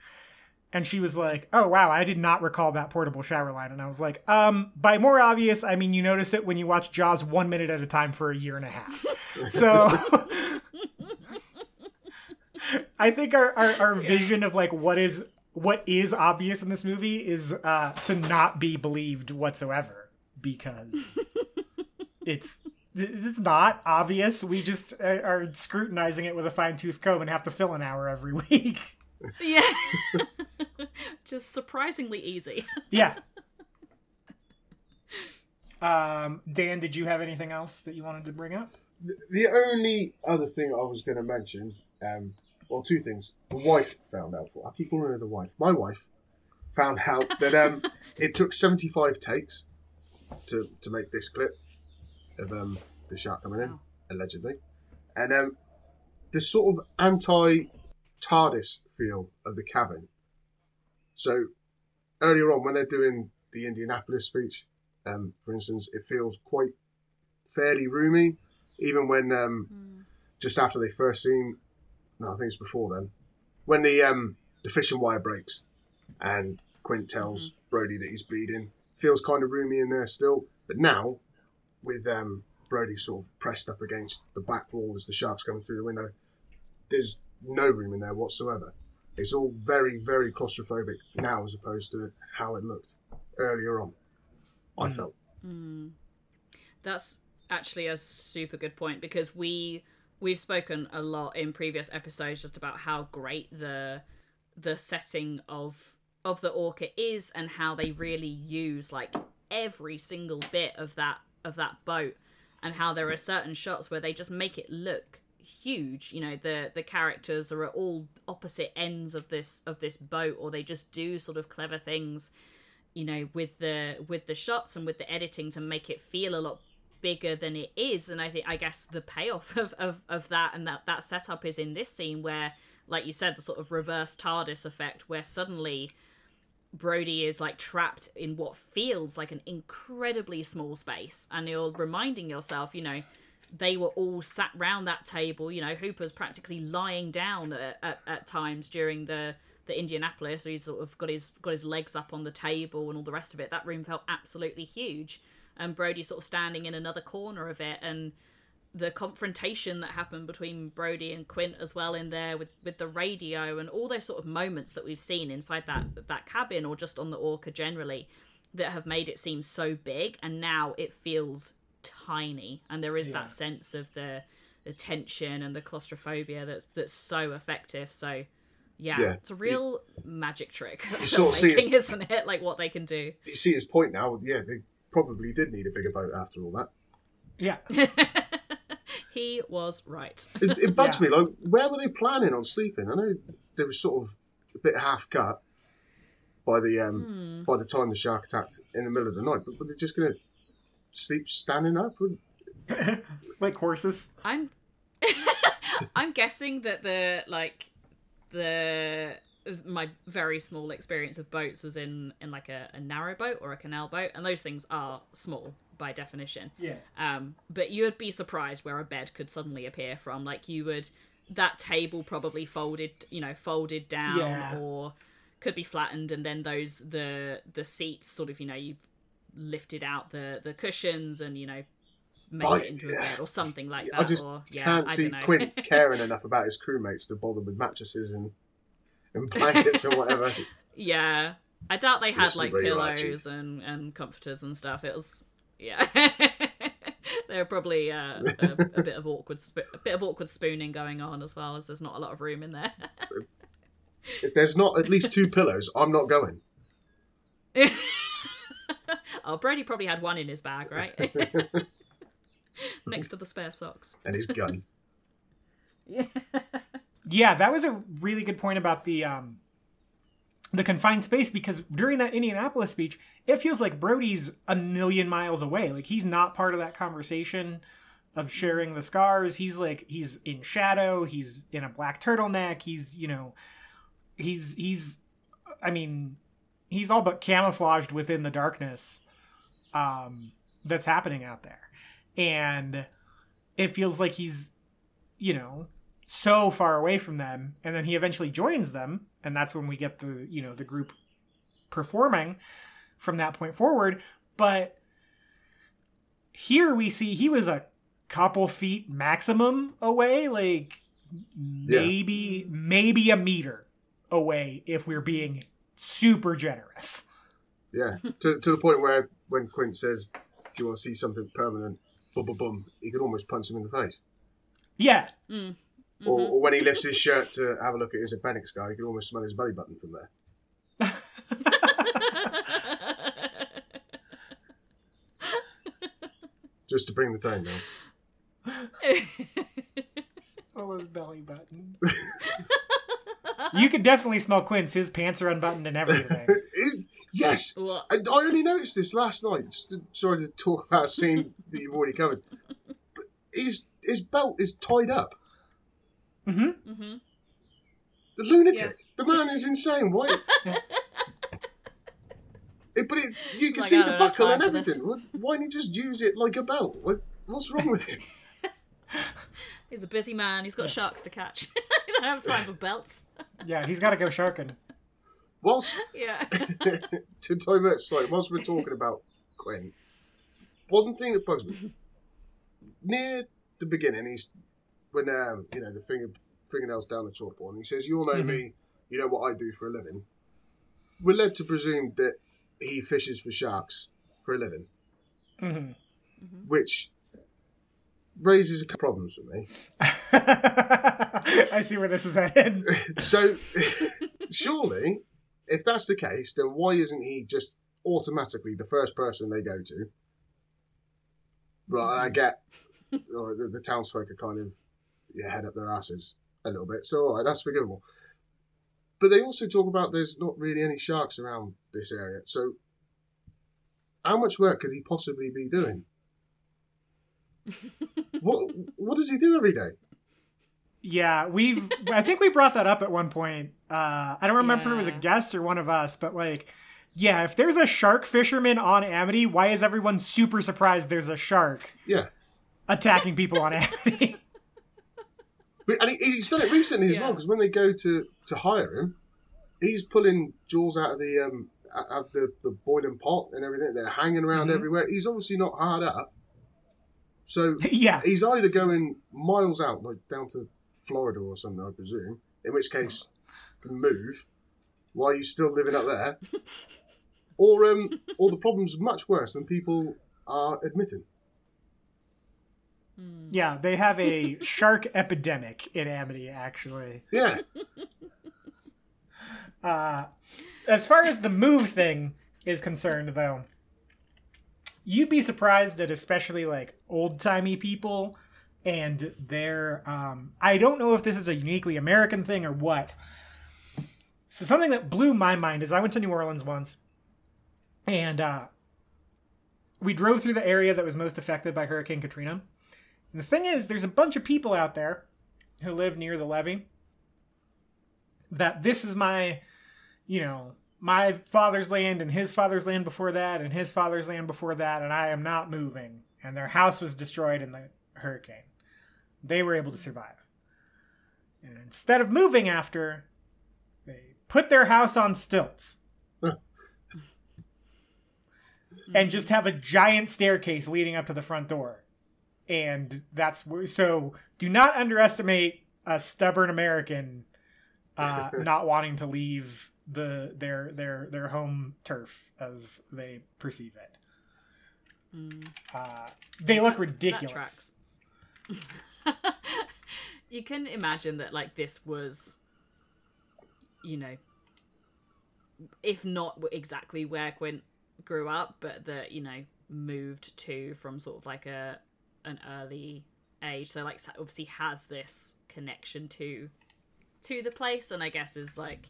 And she was like, "Oh wow, I did not recall that portable shower line." And I was like, "Um, by more obvious, I mean you notice it when you watch Jaws one minute at a time for a year and a half." so [laughs] I think our, our, our vision of like what is what is obvious in this movie is uh, to not be believed whatsoever because [laughs] it's it's not obvious. We just uh, are scrutinizing it with a fine tooth comb and have to fill an hour every [laughs] week. Yeah. [laughs] Just surprisingly easy. yeah. Um, Dan, did you have anything else that you wanted to bring up? The, the only other thing I was going to mention, um, well, two things. The wife found out. I keep calling her the wife. My wife found out that um, it took 75 takes to, to make this clip of um, the shark coming in, Wow. allegedly. And um, this sort of anti TARDIS feel of the cabin. So earlier on, when they're doing the Indianapolis speech, um, for instance, it feels quite fairly roomy. Even when um, just after they first seen, no, I think it's before then, when the um, the fishing wire breaks, and Quint tells Brody that he's bleeding, feels kind of roomy in there still. But now, with um, Brody sort of pressed up against the back wall as the shark's coming through the window, there's no room in there whatsoever. It's all very, very claustrophobic now as opposed to how it looked earlier on. I Mm. felt. Mm. That's actually a super good point because we we've spoken a lot in previous episodes just about how great the the setting of of the orca is and how they really use like every single bit of that of that boat and how there are certain shots where they just make it look huge. You know the the characters are at all opposite ends of this of this boat or they just do sort of clever things you know with the with the shots and with the editing to make it feel a lot bigger than it is. And i think i guess the payoff [laughs] of, of of that and that that setup is in this scene where like you said the sort of reverse tardis effect where suddenly brody is like trapped in what feels like an incredibly small space and you're reminding yourself you know they were all sat round that table you know hooper's practically lying down at, at, at times during the the Indianapolis, so he's sort of got his got his legs up on the table and all the rest of it. That room felt absolutely huge, and Brody sort of standing in another corner of it, and the confrontation that happened between Brody and Quint as well in there with with the radio and all those sort of moments that we've seen inside that that cabin or just on the Orca generally that have made it seem so big, and now it feels tiny, and there is Yeah. that sense of the the tension and the claustrophobia that's that's so effective. So. Yeah, Yeah. it's a real magic trick of [laughs] sort of see isn't it? Like what they can do. You see his point now. Yeah, they probably did need a bigger boat after all that. Yeah. [laughs] he was right. It, it [laughs] bugs Yeah. me. Like, where were they planning on sleeping? I know they were sort of a bit half cut by the um Hmm. by the time the shark attacked in the middle of the night. But were they just going to sleep standing up? [laughs] like horses. I'm [laughs] I'm guessing that the like the my very small experience of boats was in in like a, a narrow boat or a canal boat and those things are small by definition Yeah. um but you'd be surprised where a bed could suddenly appear from like you would that table probably folded you know folded down Yeah. or could be flattened and then those the the seats sort of you know you lifted out the the cushions and you know made I- it into a bed or something like that I just or yeah can't I see don't know. Quint [laughs] caring enough about his crewmates to bother with mattresses and and [laughs] blankets or whatever. yeah i doubt they had Listen, like pillows and and comforters and stuff it was yeah. [laughs] There were probably uh, a, a bit of awkward sp- a bit of awkward spooning going on as well as there's not a lot of room in there. [laughs] If there's not at least two pillows, I'm not going. [laughs] oh brody probably had one in his bag right? Next to the spare socks. And his gun. yeah. Yeah, that was a really good point about the um the confined space because during that Indianapolis speech, it feels like Brody's a million miles away. Like he's not part of that conversation of sharing the scars. He's like he's in shadow, he's in a black turtleneck, he's, you know, he's he's I mean, he's all but camouflaged within the darkness um that's happening out there. And it feels like he's you know, so far away from them and then he eventually joins them and that's when we get the, you know, the group performing from that point forward, but here we see he was a couple feet maximum away, like maybe maybe a meter away if we're being super generous. Yeah, to, to the point where when Quint says, "Do you want to see something permanent?" Boom, boom, boom. He could almost punch him in the face. Yeah, Mm. Or, Mhm. or when he lifts his shirt to have a look at his appendix guy, you can almost smell his belly button from there. [laughs] Just to bring the tone down. smell his belly button. [laughs] you could definitely smell Quint's. His pants are unbuttoned and everything. [laughs] It- yes, What? I, I only noticed this last night. Sorry to talk about a scene that you've already covered. But his his belt is tied up. Hmm hmm The lunatic. The man is insane. Why? [laughs] It- but it, you can Like, see the don't buckle and everything. Why- Why don't you just use it like a belt? What, what's wrong with him? [laughs] He's a busy man. He's got sharks to catch. [laughs] he don't have time for belts. Yeah, he's got to go sharking. Whilst Yeah. to divert slightly, whilst we're talking about Quint, one thing that bugs me near the beginning, he's when um, you know the finger fingernails down the chalkboard, and he says, "You all know Mhm. me. You know what I do for a living." We're led to presume that he fishes for sharks for a living, hmm which raises a couple problems for me. [laughs] I see where this is headed. [laughs] so, surely, if that's the case, then why isn't he just automatically the first person they go to? Right, and I get or the, the townsfolk are kind of yeah, head up their asses a little bit, so all right, that's forgivable. But they also talk about there's not really any sharks around this area, so how much work could he possibly be doing? [laughs] what what does he do every day? Yeah, we've. I think we brought that up at one point. Uh, I don't remember if it was a guest or one of us, but like, yeah, if there's a shark fisherman on Amity, why is everyone super surprised there's a shark Yeah. attacking people on Amity? [laughs] And he, he's done it recently as well because when they go to, to hire him, he's pulling Jaws out of the um out of the, the boiling pot and everything. They're hanging around Mhm. everywhere. He's obviously not hard up, so [laughs] yeah, he's either going miles out, like down to Florida or something, I presume. In which case, move while you're still living up there, [laughs] or um, or the problem's much worse than people are admitting. Hmm. yeah, they have a shark [laughs] epidemic in Amity, actually. Yeah, Uh, as far as the move thing is concerned, though, you'd be surprised at especially like old timey people and their. Um, I don't know if this is a uniquely American thing or what. So something that blew my mind is I went to New Orleans once, and uh, we drove through the area that was most affected by Hurricane Katrina. And the thing is, there's a bunch of people out there who live near the levee that this is my, you know, my father's land and his father's land before that and his father's land before that, and I am not moving. And their house was destroyed in the hurricane. They were able to survive. And instead of moving after, they put their house on stilts and just have a giant staircase leading up to the front door. And that's where, so do not underestimate a stubborn American uh, [laughs] not wanting to leave the their their their home turf as they perceive it. Mm. Uh, they look ridiculous. [laughs] you can imagine that like this was you know if not exactly where Quint grew up but that you know moved to from sort of like a an early age so like obviously has this connection to to the place and I guess is like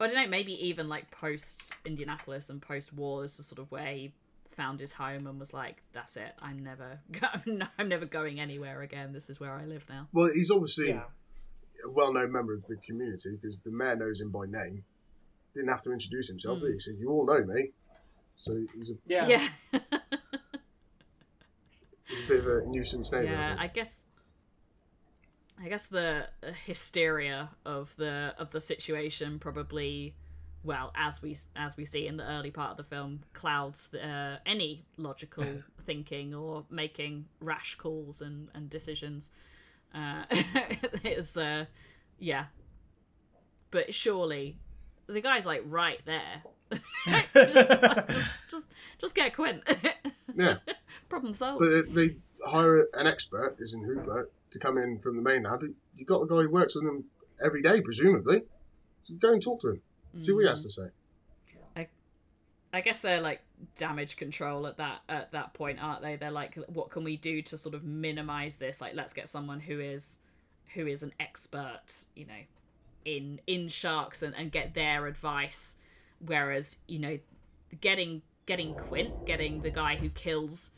I don't know maybe even like post Indianapolis and post war is the sort of where he found his home and was like, "That's it. I'm never, [laughs] I'm never going anywhere again. This is where I live now." well, he's obviously Yeah. a well-known member of the community because the mayor knows him by name. Didn't have to introduce himself, Mm. did he? He said, "You all know me." So he's a, Yeah. Yeah. [laughs] bit of a nuisance neighbour. yeah, I guess. I guess the hysteria of the of the situation probably, well, as we as we see in the early part of the film, clouds uh, any logical [laughs] thinking or making rash calls and and decisions. Uh, [laughs] it's uh, yeah, but surely the guy's like right there. [laughs] just, just, just just get Quint. Yeah. Problem solved. But they they hire an expert, is in Hooper, to come in from the mainland. But you got a guy who works with them every day, presumably. So go and talk to him. See what he has to say. I guess they're like damage control at that at that point, aren't they? They're like, what can we do to sort of minimize this? Like, let's get someone who is who is an expert, you know, in in sharks and, and get their advice. Whereas, you know, getting getting Quint, getting the guy who kills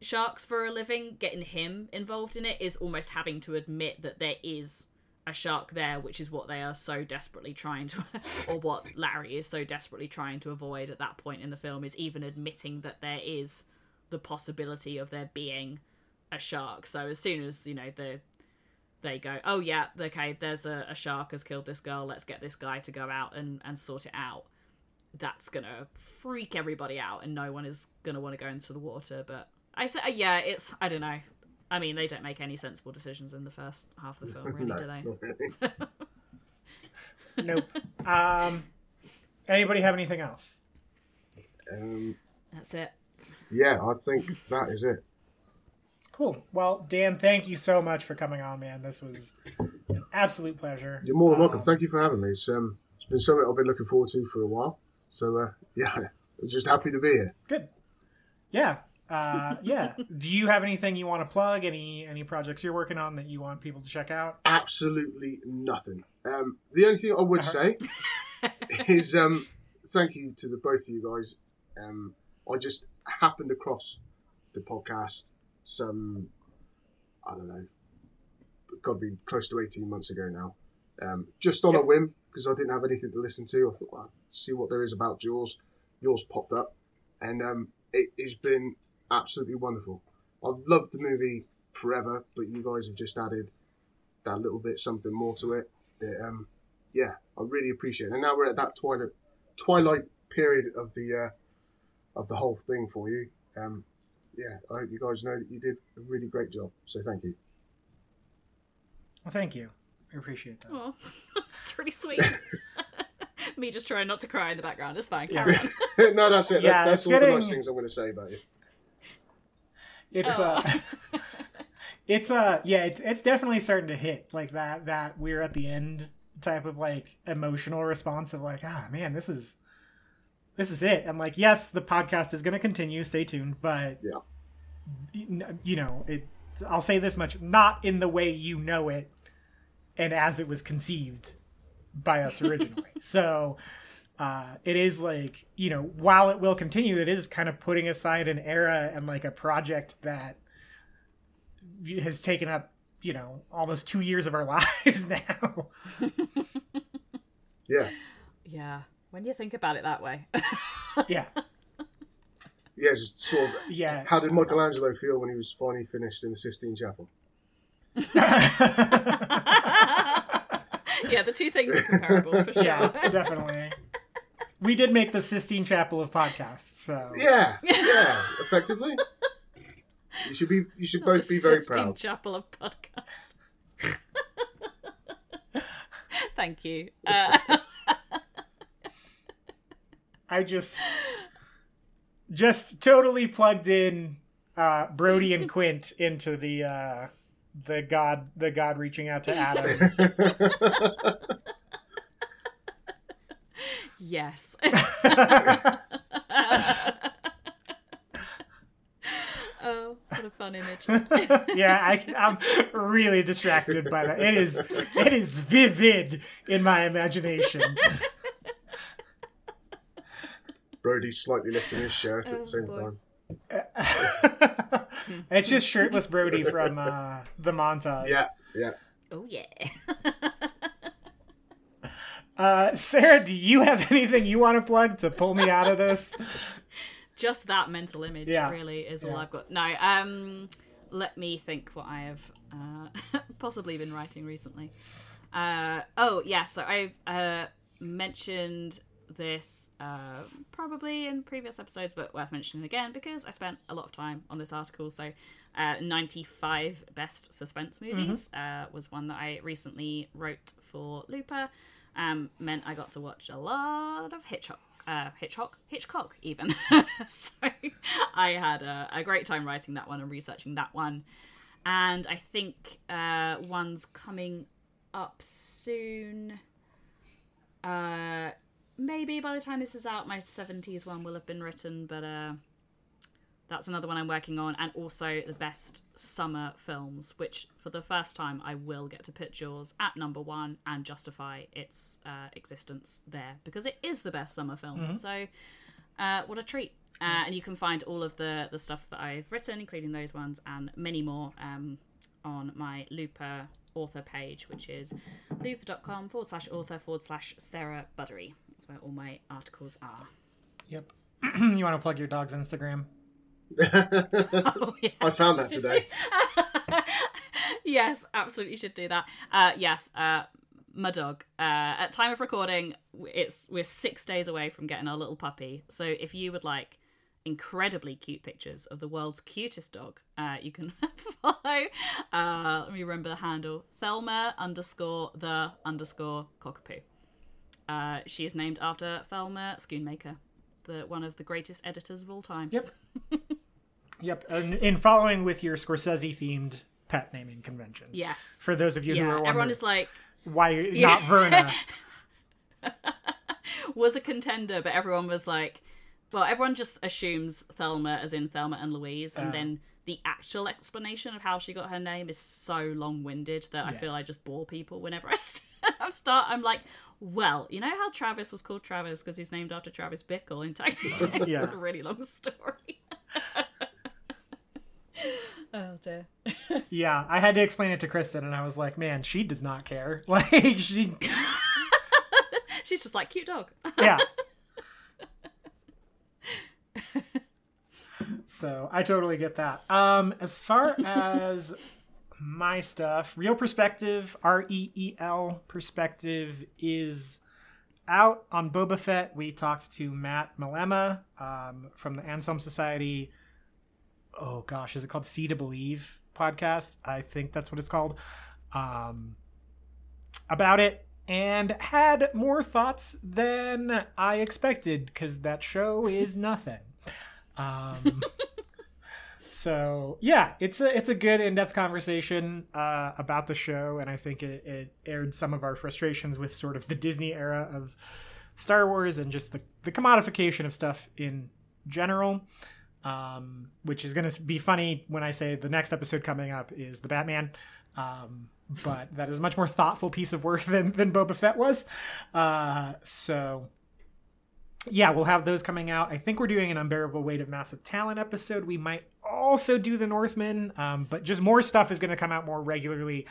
sharks for a living, getting him involved in it is almost having to admit that there is a shark there, which is what they are so desperately trying to, [laughs] or what Larry is so desperately trying to avoid at that point in the film, is even admitting that there is the possibility of there being a shark. So as soon as you know the they go, oh yeah, okay, there's a, a shark has killed this girl. Let's get this guy to go out and and sort it out. That's gonna freak everybody out, and no one is gonna want to go into the water. But I say, yeah, it's I don't know. I mean, they don't make any sensible decisions in the first half of the film, really, [laughs] no, do they? not really. nope. Um, anybody have anything else? Um, That's it. yeah, I think that is it. Cool. Well, Dan, thank you so much for coming on, man. This was an absolute pleasure. You're more than welcome. Um, Thank you for having me. It's um, it's been something I've been looking forward to for a while. So uh, [laughs] yeah, I'm just happy to be here. Good. Yeah. Uh, [laughs] yeah. Do you have anything you want to plug? Any any projects you're working on that you want people to check out? Absolutely nothing. Um, the only thing I would Uh-huh. say [laughs] is um, thank you to the both of you guys. Um, I just happened across the podcast some, I don't know, got to be close to 18 months ago now. Um, just on a whim because I didn't have anything to listen to. I thought, well, see what there is about Jaws. Yours popped up, and um, it has been absolutely wonderful. I've loved the movie forever, but you guys have just added that little bit something more to it. That, um, yeah, I really appreciate it. And now we're at that twilight twilight period of the uh, of the whole thing for you. Um, yeah, I hope you guys know that you did a really great job. So thank you. Well, thank you. I appreciate that. Oh, [laughs] it's pretty sweet. [laughs] Me just trying not to cry in the background. It's fine. Yeah. On. [laughs] no, that's it. Yeah, that's it's that's all the nice things I'm going to say about you. It's Oh. uh, [laughs] it's uh, yeah, it's it's definitely starting to hit like that. That we're at the end type of like emotional response of like, ah, man, this is this is it. And like, yes, the podcast is going to continue. Stay tuned, but Yeah. you know, it. I'll say this much: not in the way you know it, and as it was conceived by us [laughs] originally. so. Uh, it is like you know while it will continue it is kind of putting aside an era and like a project that has taken up you know almost two years of our [laughs] lives now [laughs] Yeah, yeah. When you think about it that way. [laughs] yeah yeah. Just sort of. yeah How did Michelangelo feel when he was finally finished in the Sistine Chapel? yeah, the two things are comparable for sure. yeah definitely we did make the sistine chapel of podcasts so Yeah, [laughs] yeah. effectively. You should be. You should both be very proud. Sistine proud. Chapel of podcasts. [laughs] Thank you. Uh, [laughs] i just just totally plugged in uh brody and quint into the uh the god the god reaching out to adam yes. [laughs] oh, what a fun image. [laughs] yeah, I, I'm really distracted by that. It is, it is vivid in my imagination. Brody's slightly lifting his shirt at Oh, the same boy. time. [laughs] it's just shirtless Brody from uh, the montage. Yeah, yeah. Oh yeah. Uh, Sarah, do you have [laughs] anything you want to plug to pull me out of this? [laughs] Just that mental image Yeah. really is all I've got. No, um let me think what I have uh [laughs] possibly been writing recently. Uh oh yeah, so I've uh mentioned this uh probably in previous episodes but worth mentioning again because I spent a lot of time on this article so uh 95 best suspense movies uh was one that I recently wrote for Looper um meant I got to watch a lot of Hitchcock uh, Hitchcock, Hitchcock, even. [laughs] so I had a, a great time writing that one and researching that one. And I think uh, one's coming up soon. Uh, maybe by the time this is out, my 70s one will have been written, but uh, that's another one I'm working on. And also the best summer films, which for the first time I will get to put Jaws at number one and justify its uh, existence there because it is the best summer film. So, uh, what a treat! Uh, and you can find all of the the stuff that I've written, including those ones and many more, um, on my Looper author page, which is looper.com forward slash author forward slash Sarah Buddery. That's where all my articles are. Yep. [clears throat] you want to plug your dog's Instagram? [laughs] Oh, yeah. I found that today. [laughs] yes, absolutely should do that. Uh, yes, uh, my dog. Uh, at time of recording, it's we're six days away from getting our little puppy. So if you would like incredibly cute pictures of the world's cutest dog, uh, you can [laughs] follow. Uh, let me remember the handle: Thelma underscore the underscore cockapoo. Uh, she is named after Thelma Schoonmaker, the one of the greatest editors of all time. Yep. Yep. And in following with your Scorsese themed pet naming convention. Yes. For those of you who are wondering everyone is like, why Yeah. [laughs] not Verna. [laughs] was a contender, but everyone was like, well, everyone just assumes Thelma as in Thelma and Louise, and Oh. then the actual explanation of how she got her name is so long-winded that I Yeah. feel I just bore people whenever [laughs] I st- I start. I'm like, well, you know how Travis was called Travis because he's named after Travis Bickle in Technicolor. Yeah. it's a really long story. [laughs] oh dear. [laughs] yeah, I had to explain it to Kristen, and I was like, man, she does not care. [laughs] Like, she, She's just like cute dog. yeah. so I totally get that. Um, as far as my stuff, Reel Perspective, R E E L Perspective, is out on Boba Fett. We talked to Matt Malema um, from the Anselm Society. Oh gosh, is it called See to Believe podcast? I think that's what it's called. Um, about it and had more thoughts than I expected because that show is [laughs] nothing. Um, so yeah, it's a it's a good in depth conversation uh, about the show, and I think it, it aired some of our frustrations with sort of the Disney era of Star Wars and just the the commodification of stuff in general. Um, which is going to be funny when I say the next episode coming up is the Batman. Um, but that is a much more thoughtful piece of work [laughs] than than Boba Fett was. Uh, so yeah, we'll have those coming out. I think we're doing an unbearable weight of massive talent episode. We might also do the Northman, um, but just more stuff is going to come out more regularly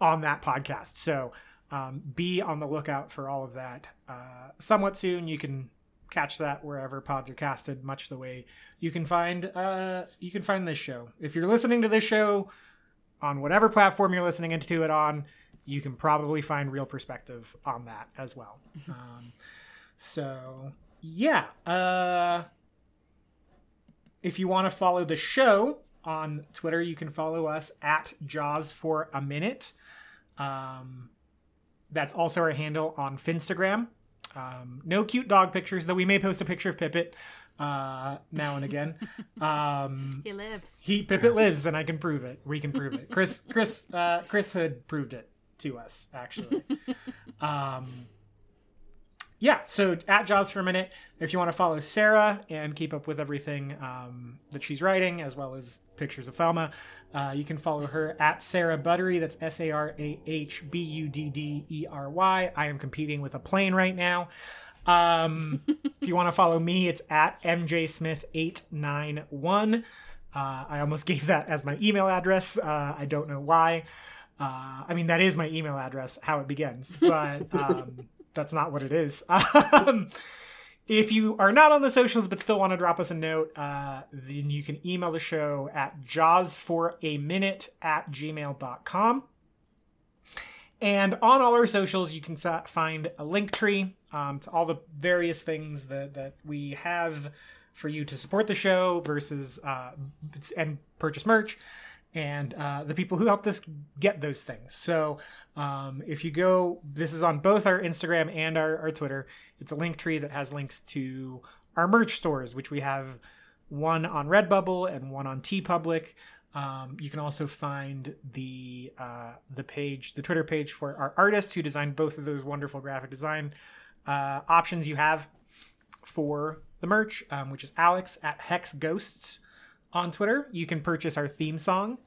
on that podcast. So um, be on the lookout for all of that. Uh, somewhat soon, you can catch that wherever pods are casted, much the way you can find uh, you can find this show. If you're listening to this show on whatever platform you're listening into it on, you can probably find reel perspective on that as well. [laughs] um, so yeah, uh, if you want to follow the show on Twitter, you can follow us at Jaws for a minute. Um, that's also our handle on Finstagram. Um, no cute dog pictures, though we may post a picture of Pippet uh, now and again. [laughs] Um, He lives. he Pippet lives, and I can prove it. We can prove it. Chris Chris uh, Chris Hood proved it to us actually. [laughs] um, yeah. So at Jaws for a minute, if you want to follow Sarah and keep up with everything um, that she's writing, as well as pictures of Thelma, uh, you can follow her at Sarah Buddery. That's S A R A H B U D D E R Y. I am competing with a plane right now. Um, [laughs] if you want to follow me, it's at mjsmith891. Uh, I almost [laughs] gave that as my email address. Uh, I don't know why. Uh, I mean, that is my email address, how it begins, but [laughs] um, that's not what it is. [laughs] Um, if you are not on the socials but still want to drop us a note, uh, then you can email the show at jawsforaminute at gmail.com. And on all our socials, you can find a link tree um, to all the various things that, that we have for you to support the show versus uh, and purchase merch and uh, the people who helped us get those things. So um, if you go, this is on both our Instagram and our, our Twitter. It's a link tree that has links to our merch stores, which we have one on Redbubble and one on TeePublic. Um, you can also find the uh, the page, the Twitter page for our artist who designed both of those wonderful graphic design uh, options you have for the merch, um, which is Alex at Hex Ghosts on Twitter. You can purchase our theme song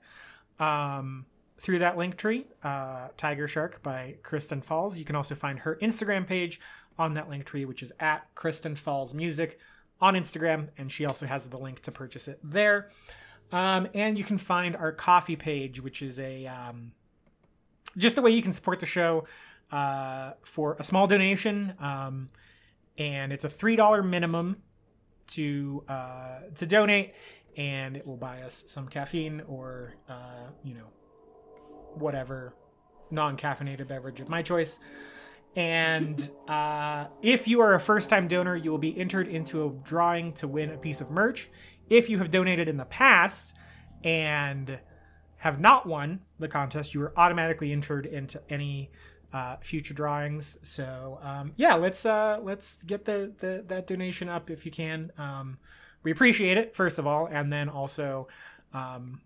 um, through that link tree, uh, Tiger Shark by Kristen Falls. You can also find her Instagram page on that link tree, which is at Kristen Falls Music on Instagram, and she also has the link to purchase it there. Um, and you can find our coffee page, which is a um, just a way you can support the show uh, for a small donation, um, and it's a three dollar minimum to uh, to donate, and it will buy us some caffeine or uh, you know whatever non-caffeinated beverage of my choice. And [laughs] uh, if you are a first-time donor, you will be entered into a drawing to win a piece of merch. If you have donated in the past and have not won the contest, you are automatically entered into any uh, future drawings. So um, yeah, let's uh, let's get the, the that donation up if you can. Um, we appreciate it first of all, and then also, um,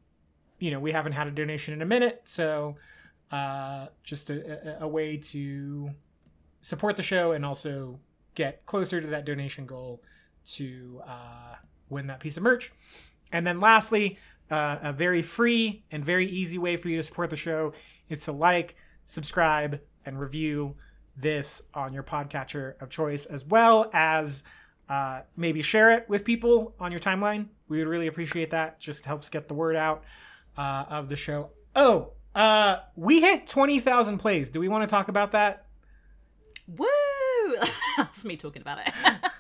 you know, we haven't had a donation in a minute, so uh, just a, a, way to support the show and also get closer to that donation goal to uh, win that piece of merch. And then lastly, uh, a very free and very easy way for you to support the show is to like, subscribe, and review this on your podcatcher of choice, as well as uh, maybe share it with people on your timeline. We would really appreciate that. Just helps get the word out uh, of the show. Oh, uh, we hit 20,000 plays. Do we want to talk about that? Woo! [laughs] That's me talking about it. [laughs]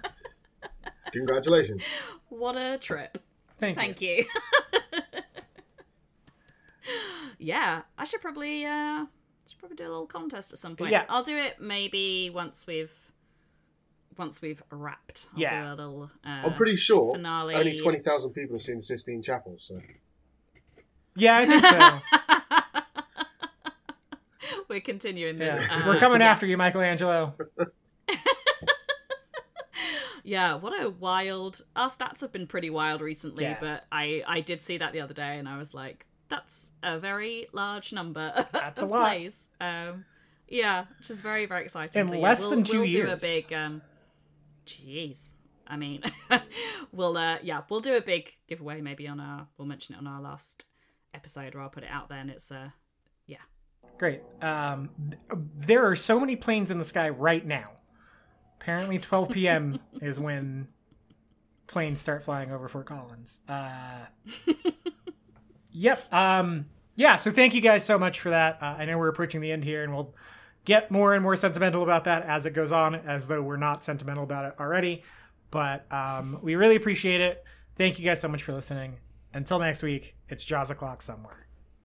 Congratulations. what a trip. Thank, Thank you. [laughs] yeah, I should probably uh should probably do a little contest at some point. Yeah. I'll do it maybe once we've once we've wrapped. I'll Yeah. do a little uh, I'm pretty sure finale. only 20,000 people have seen the Sistine Chapel, so. Yeah, I think so. [laughs] We're continuing this. Yeah. uh, We're coming after you, Michelangelo. [laughs] Yeah, what a wild. Our stats have been pretty wild recently, Yeah. but I I did see that the other day, and I was like, that's a very large number [laughs] That's a lot. plays. Um, yeah, which is very very exciting. In so, yeah, less we'll, than two we'll do a years. big. Um, jeez, I mean, we'll uh, yeah, we'll do a big giveaway maybe on our. We'll mention it on our last episode, or I'll put it out there, and it's uh, yeah, Great. Um, th- there are so many planes in the sky right now. Apparently, 12 p.m. [laughs] is when planes start flying over Fort Collins. Uh, [laughs] yep. Um, yeah. So thank you guys so much for that. Uh, I know we're approaching the end here, and we'll get more and more sentimental about that as it goes on, as though we're not sentimental about it already. But um, we really appreciate it. Thank you guys so much for listening. Until next week, it's Jaws o'clock somewhere.